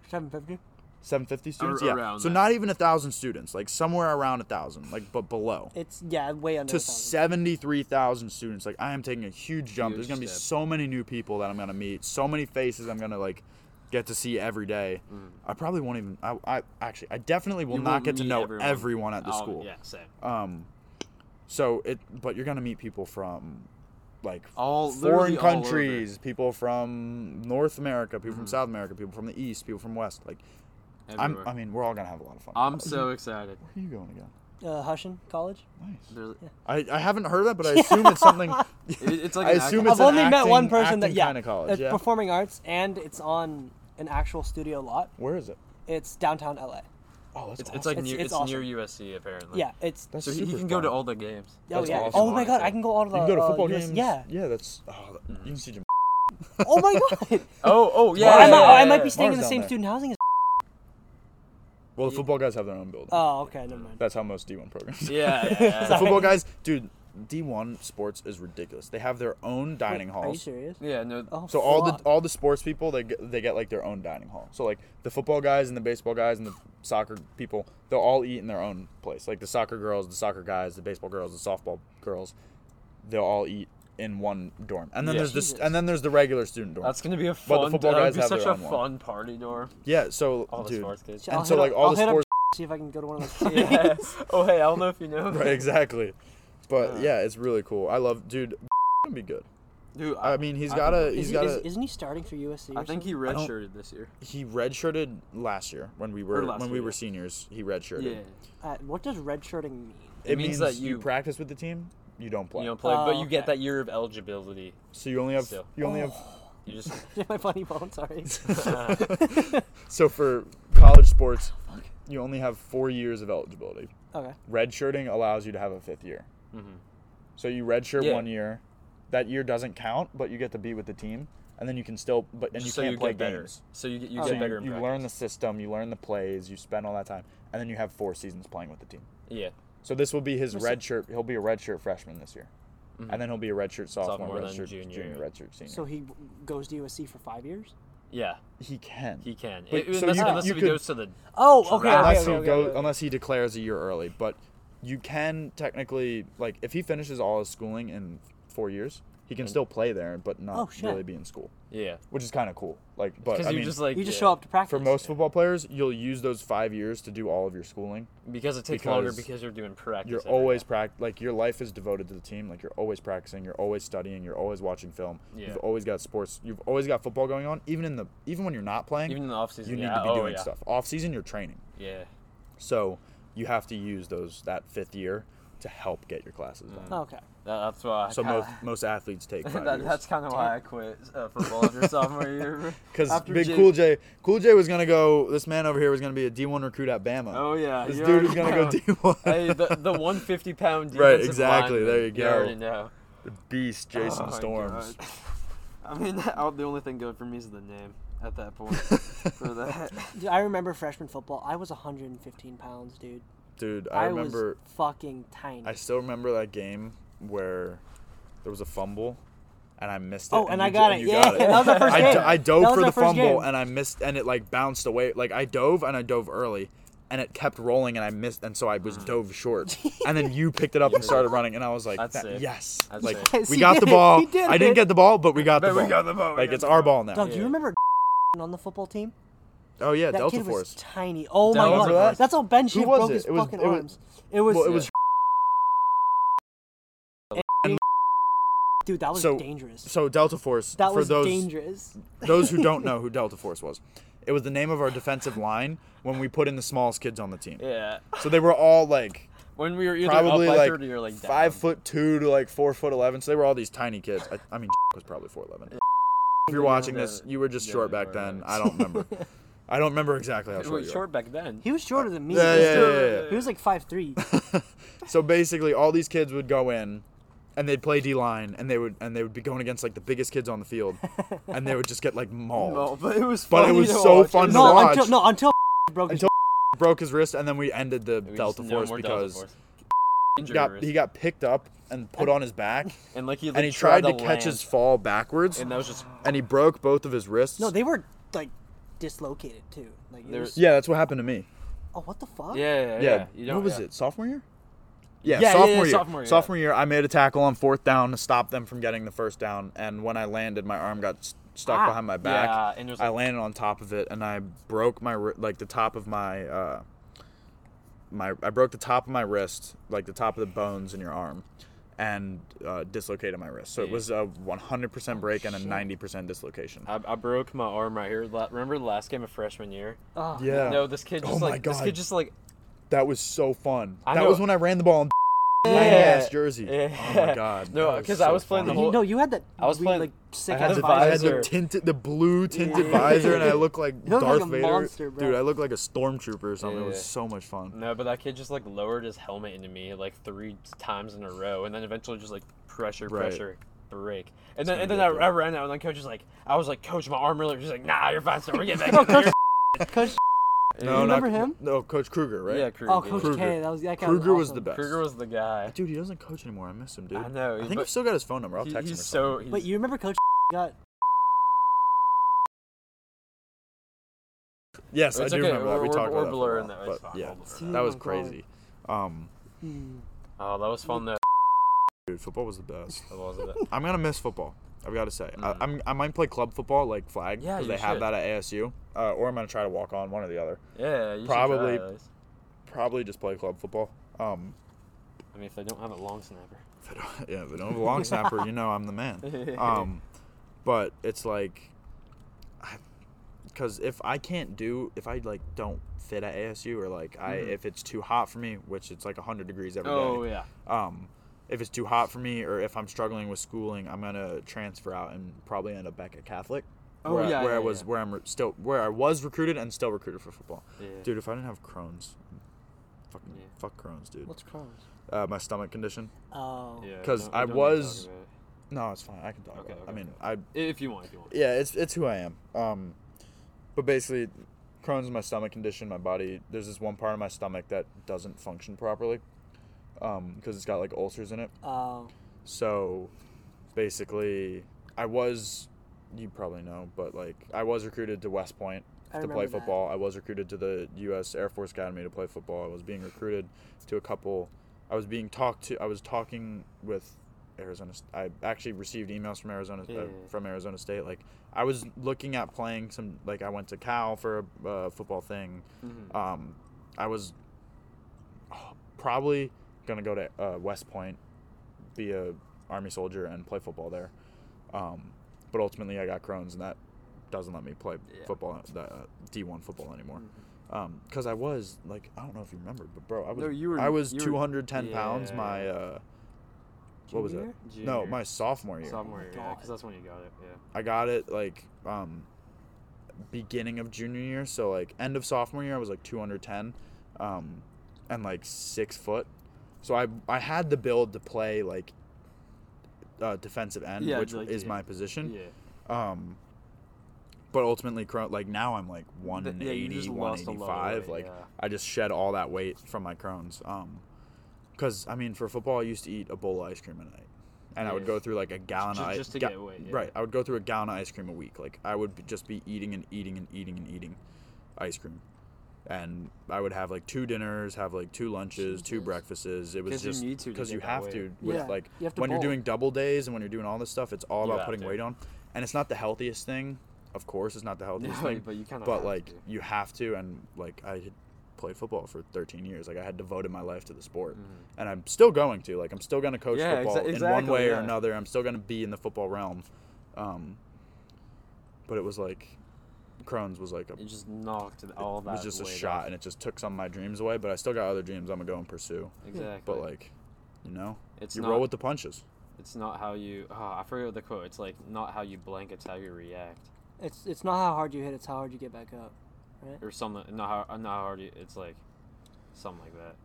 750. 750 students. Ar- yeah, around so that. not even a thousand students. Like somewhere around a thousand, like but below. It's yeah, way under. to 73,000 students. Like I am taking a huge jump. Huge There's going to be step. so many new people that I'm going to meet. So many faces I'm going to like get to see every day. I probably won't even I, I actually I definitely will Mm. You not won't get to know everyone. everyone, at the Oh, school. Yeah, same. Um so it but you're going to meet people from like All foreign literally all countries, people from North America, people from South America, people from the East, people from West. Like I'm Everywhere. I mean, we're all going to have a lot of fun. I'm so excited. Where are you going again? Uh, Hussian College. Nice. There's, I, I haven't heard that, but I assume it's something. [LAUGHS] it, it's like I an assume act- it's I've an only met one person that acting yeah, kinda college, it's yeah. performing arts, and it's on an actual studio lot. Where is it? It's downtown LA. Oh, that's It's, awesome. it's like It's- near, it's it's, awesome. near USC apparently. Yeah, it's. That's So he, he super can go to all the games. Oh That's yeah. awesome. Oh my god, I can go all to the. You can go to uh, football US games. Yeah. Yeah, that's. Oh, you can see Jim. [LAUGHS] Oh my god. [LAUGHS] Oh, oh yeah. I, yeah, might, yeah, I might yeah. be staying in Mars the down same there. student housing as. Well, the football guys have their own building. Oh okay, never mind. That's how most D1 programs. Yeah, yeah, yeah. [LAUGHS] the football guys, dude. D1 sports is ridiculous. They have their own dining Wait, Are you serious? Yeah, no. Oh. So all the fuck. all the sports people they get, they get like their own dining hall. So like the football guys and the baseball guys and the soccer people, they'll all eat in their own place. Like the soccer girls, the soccer guys, the baseball girls, the softball girls, they'll all eat in one dorm. And then Yeah. there's this and then there's the regular student dorm. That's gonna be a But the fun. football that guys be have such their a own one. fun party dorm. yeah, so All the dude, sports kids. I'll and so like up- all I'll the sports [LAUGHS] See if I can go to one of those. [LAUGHS] yeah. Oh hey, I don't know if you know. right exactly. But Uh. yeah, it's really cool. I love dude [LAUGHS] gonna be good. Dude, I mean, he's got a He's got is, a isn't he starting for USC? or I think he something? I don't- redshirted this year. he redshirted last year when we were last when we were yeah. seniors. He redshirted. Yeah. Uh, what does redshirting mean? It, It means means, that you you- practice with the team, you don't play. You don't play, Oh, but you get that year of eligibility. so you only have Still. you only have You just [LAUGHS] my funny bone. Sorry. [LAUGHS] so for college sports, [LAUGHS] you only have four years of eligibility. okay. Redshirting allows you to have a fifth year. Mhm. So you redshirt Yeah. one year, that year doesn't count, but you get to be with the team, and then you can still but and you so can't you play get better. games. So you get you Oh, So get you, better. in you learn the practice. system, you learn the plays, you spend all that time, and then you have four seasons playing with the team. Yeah. So this will be his Listen- red shirt. He'll be a red shirt freshman this year, Mhm. and then he'll be a redshirt sophomore, Sophomore, red shirt junior, junior, yeah. redshirt senior. So he goes to USC for five years. Yeah, he can. he can. But- It- so unless you- unless you he could- goes to the Oh, okay. okay, unless okay, he okay, goes, okay. unless he declares a year early, but you can technically like if he finishes all his schooling in four years, he can still play there, but not Oh, shit. really be in school, yeah. which is kind of cool. Like, but Because I you mean, just like you just yeah. show up to practice. for most football players, you'll use those five years to do all of your schooling. because it takes longer because because you're doing practice. You're every always day. pract like your life is devoted to the team. Like you're always practicing, you're always studying, you're always watching film. Yeah. You've always got sports. You've always got football going on. Even in the even when you're not playing, even in the off season. you need yeah. to be oh, doing yeah. stuff. Off season, you're training. Yeah. So you have to use those that fifth year to help get your classes done. Okay. That, that's why. I So kinda- most most athletes take [LAUGHS] five that, years. that's kind of why I quit uh, football after [LAUGHS] sophomore year. Because Big Jake- Cool J, Cool J was gonna go. This man over here was gonna be a D1 recruit at Bama. Oh yeah. this you dude was gonna go. [LAUGHS] D1. hey, the the 150 pound Right, exactly, lineman, there you go. already know. the beast, Jason Oh, Storms. God. I mean, that, oh, the only thing good for me is the name at that point. for that. Dude, I remember freshman football. I was 115 pounds, dude. Dude, I, remember. was fucking tiny. I still remember that game where there was a fumble, and I missed it. Oh, and you I j- got it. you Yeah, got it. that was our first I, game. d- I That dove for the fumble, game. and I missed, and it like bounced away. Like I dove, and I dove early, and it kept rolling, and I missed, and so I was [SIGHS] dove short. [LAUGHS] and then you picked it up and started running, and I was like, That's "That- sick. "Yes!" That's like sick. Yes, we got the ball. Did I didn't it. get the ball, but we got the But we ball. got the ball, Like it's our ball. ball now. Doug, do you remember [LAUGHS] on the football team? Oh yeah, That Delta kid Force. was tiny. Oh Delta my god, Force. that's how Ben Schiff was broke it? his It was- fucking it was- arms. It was. well, it was Dude, that was So- dangerous. So Delta Force That for was those dangerous. those who don't know [LAUGHS] who Delta Force was. It was the name of our defensive line when we put in the smallest kids on the team. Yeah. So they were all like When we were either probably up by like 30 or like down. five foot two to like four foot eleven. So they were all these tiny kids. I, I mean, [LAUGHS] was probably four eleven. If you're watching this, you were just Yeah, short back then. yeah. I [LAUGHS] don't remember. I don't remember exactly how It short was you short back then. He was shorter than me. Yeah, He was yeah, yeah, yeah, yeah. He was like five three. So basically, all these kids would go in, and they'd play D line, and they would and they would be going against like the biggest kids on the field, [LAUGHS] and they would just get like mauled. No, but it was But it was so watch. fun It to no, watch. until no until [LAUGHS] broke his Until [LAUGHS] broke his wrist, and then we ended the We just- Delta no Force more Delta because Force. he got he got picked up and put on his back, and like he like, and he tried to catch his fall backwards, and that was just and he broke both of his wrists. No, they were like dislocated too. Like was, yeah, that's what happened to me. oh what the fuck? yeah yeah yeah. Yeah. You what was yeah. it? Sophomore year? Yeah, Yeah, yeah, sophomore, yeah, year. sophomore year, Sophomore year, I made a tackle on fourth down to stop them from getting the first down, and when I landed, my arm got s- stuck Ah. behind my back. Yeah, and it was I landed on top of it, and I broke my like the top of my uh, my I broke the top of my wrist, like the top of the bones in your arm, and uh, dislocated my wrist. So it was a 100% break and a 90% dislocation. I, I broke my arm right here. Remember the last game of freshman year? Oh, Yeah. No, this kid Oh just my like this kid just like That was so fun. I that know. was when I ran the ball in [LAUGHS] Yeah. ass jersey. Yeah. Oh my god. No, that 'cause so I was playing the whole- You, no, you had that. I was weird, playing- like sick I had ass the I had visor. the tinted, the blue tinted Yeah. visor, and I look like You look like Darth a Vader. monster, bro. Dude, I look like a stormtrooper or something. It was so much fun. no, but that kid just like lowered his helmet into me like three times in a row, and then eventually just like pressure, Right. pressure, break, and It's then and then I. I ran out, and then coach was like, I was like, coach, my arm really. He's like, Nah, you're fine, so we're getting Oh, back. [LAUGHS] in Coach- Coach, No, You not remember him? No, Coach Kruger, right? Yeah, Kruger. oh, Coach Kruger. K. That was that guy. Kruger was awesome. the best. Kruger was the guy. Dude, he doesn't coach anymore. I miss him, dude. I know. I think but I've still got his phone number. I'll he- text him. he's or so. something. He's, But you remember Coach [LAUGHS] got Yes, I do okay, remember that. We we're- talked we're about that. for a blurring that, it's but fine, yeah, See, that was crazy. Um, oh, that was fun though. dude, football was the best. That was it. I'm gonna miss football. I've got to say, I, Mhm. I'm I might play club football like flag Yeah, because you they have that at ASU, uh, or I'm gonna try to walk on one or the other. Yeah, you should Probably-. Probably just play club football. Um, I mean, if they don't have a long snapper. [LAUGHS] if I don't, yeah, if I don't have a long [LAUGHS] snapper, you know I'm the man. [LAUGHS] Um, but it's like, because if I can't do, if I like don't fit at ASU or like I, Mhm. if it's too hot for me, which it's like 100 degrees every day. oh yeah. um, if it's too hot for me or if I'm struggling with schooling, I'm gonna transfer out and probably end up back at Catholic. Oh, where, I- where yeah, I was, yeah. where I'm re- still, where I was recruited and still recruited for football. Yeah. Dude, if I didn't have Crohn's, fucking Yeah. fuck Crohn's, dude. what's Crohn's? Uh, my stomach condition. Oh. Yeah, 'Cause don't- I we don't need to was- No, it's fine. I can talk Okay, about it. I mean, okay. I. If you want, if you want. yeah, it's it's who I am. Um, but basically, Crohn's is my stomach condition. My body, there's this one part of my stomach that doesn't function properly, um, because it's got like ulcers in it. Oh. So, basically, I was, you probably know, but like I was recruited to West Point I to play remember that. football. I was recruited to the U.S. Air Force Academy to play football. I was being recruited to a couple. I was being talked to. I was talking with Arizona. I actually received emails from Arizona Yeah. uh, from Arizona State. Like I was looking at playing some. Like I went to Cal for a uh, football thing. Mhm. Um, I was oh, probably gonna go to uh, West Point, be a army soldier, and play football there. Um, but ultimately, I got Crohn's, and that doesn't let me play Yeah. football, uh, D one football anymore. Mhm. Um, cause I was like, I don't know if you remember, but bro, I was No, you were- I was you were- two hundred ten pounds. My uh, what was it? Junior? No, my sophomore year. sophomore year, yeah, because that's when you got it. Yeah. I got it like um beginning of junior year, so like end of sophomore year I was like 210 um and like 6 foot. So I I had the build to play like uh, defensive end, Yeah, which like, is yeah. my position. Yeah. Um but ultimately like now I'm like Th- 180, yeah, you just lost a lot of 185 weight, like. I just shed all that weight from my Crohn's. Um, because I mean, for football, I used to eat a bowl of ice cream a night, and I would go through like a gallon Ju- of ice. just to ga- get yeah. Right, I would go through a gallon of ice cream a week. Like I would just be eating and eating and eating and eating ice cream, and I would have like two dinners, have like two lunches, two breakfasts. It was 'Cause you just need to to because get you have weight. to with Yeah, like you to when you're doing double days and when you're doing all this stuff. It's all You about putting to. weight on, and it's not the healthiest thing. Of course, it's not the healthiest No, thing but you kind of. but like you have to and like i played football for 13 years. Like I had devoted my life to the sport, Mhm. and I'm still going to. Like I'm still going to coach Yeah, exa- football in one exactly, way or another. I'm still going to be in the football realm. Um, but it was like Crohn's was like a It just knocked all that. it was just a shot, off. and it just took some of my dreams away. But I still got other dreams I'm gonna go and pursue. Exactly. But like, you know, it's you not, roll with the punches. It's not how you. Oh, I forget what the quote. It's like not how you blank. It's how you react, It's it's not how hard you hit. It's how hard you get back up. Right? Or something. Not how. Not how hard you. It's like something like that.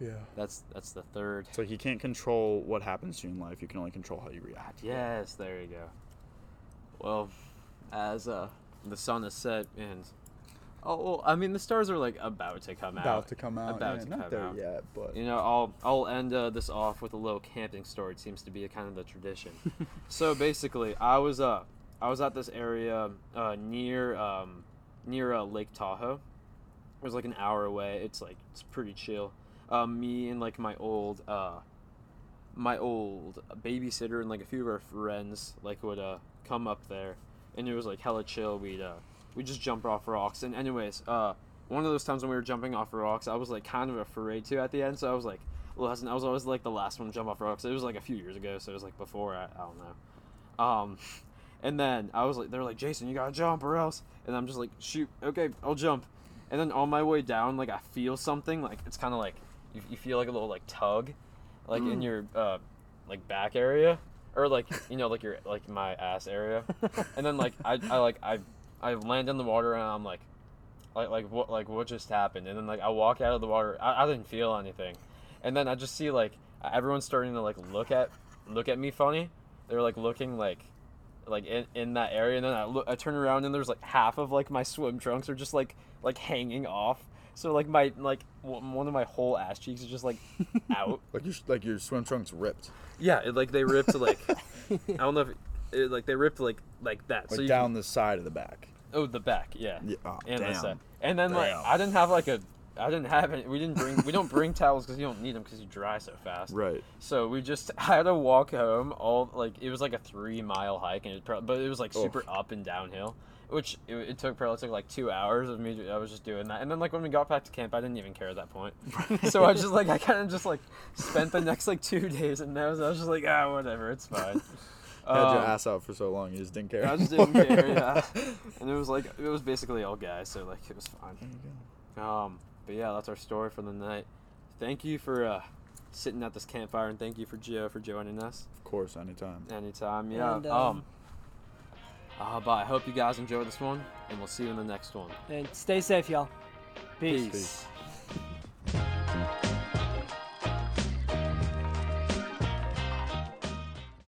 Yeah. That's that's the third. It's like you can't control what happens to you in life. You can only control how you react. Yes, there you go. Well, as uh, the sun has set and oh, well, I mean the stars are like about to come out. About to come out. About yeah, to not come there out. yet, but You know, I'll I'll end uh, this off with a little camping story. It seems to be a kind of the tradition. [LAUGHS] so basically, I was uh I was at this area uh, near um near uh, Lake Tahoe. It was like an hour away. It's like it's pretty chill. Um, me and like my old uh my old babysitter and like a few of our friends like would uh come up there, and it was like hella chill. We'd uh we just jump off rocks. And anyways, uh one of those times when we were jumping off rocks, I was like kind of afraid to at the end. So I was like, listen, I was always like the last one to jump off rocks. It was like a few years ago, so it was like before I, I don't know. Um, [LAUGHS] and then I was like, they're like, Jason, you gotta jump or else. And I'm just like, shoot, okay, I'll jump. And then on my way down, like I feel something, like it's kind of like you, you feel like a little like tug, like in Mm. your uh, like back area, or like you know like your like my ass area. [LAUGHS] and then like I, I like I I land in the water and I'm like like like what like what just happened? And then like I walk out of the water. I, I didn't feel anything. And then I just see like everyone's starting to like look at look at me funny. They're like looking like like in, in that area. And then I look I turn around and there's like half of like my swim trunks are just like like hanging off so like my like one of my whole ass cheeks is just like [LAUGHS] out like your like your swim trunks ripped, yeah it, like they ripped like [LAUGHS] I don't know if it, like they ripped like like that like so down can- the side of the back. oh the back yeah Yeah. Oh, and the side. And then like I didn't have like a I didn't have any. We didn't bring we don't bring towels because you don't need them because you dry so fast. Right. So we just [LAUGHS] had to walk home all like it was like a three mile hike and it but it was like Oof. super up and downhill, which it, it took probably took like two hours of me. I was just doing that, and then like when we got back to camp, I didn't even care at that point. so I just like I kind of just like spent the next like two days, and I was, I was just like ah whatever, it's fine. You had your Um, ass out for so long, you just didn't care. I just didn't care, yeah. [LAUGHS] And it was like it was basically all guys, so like it was fine. There you go. Um, but yeah, that's our story for the night. Thank you for uh, sitting at this campfire, and thank you for Gio for joining us Of course, anytime. anytime. Yeah. And, um. um, uh, but I hope you guys enjoyed this one, and we'll see you in the next one. And stay safe, y'all. Peace. Peace. Peace.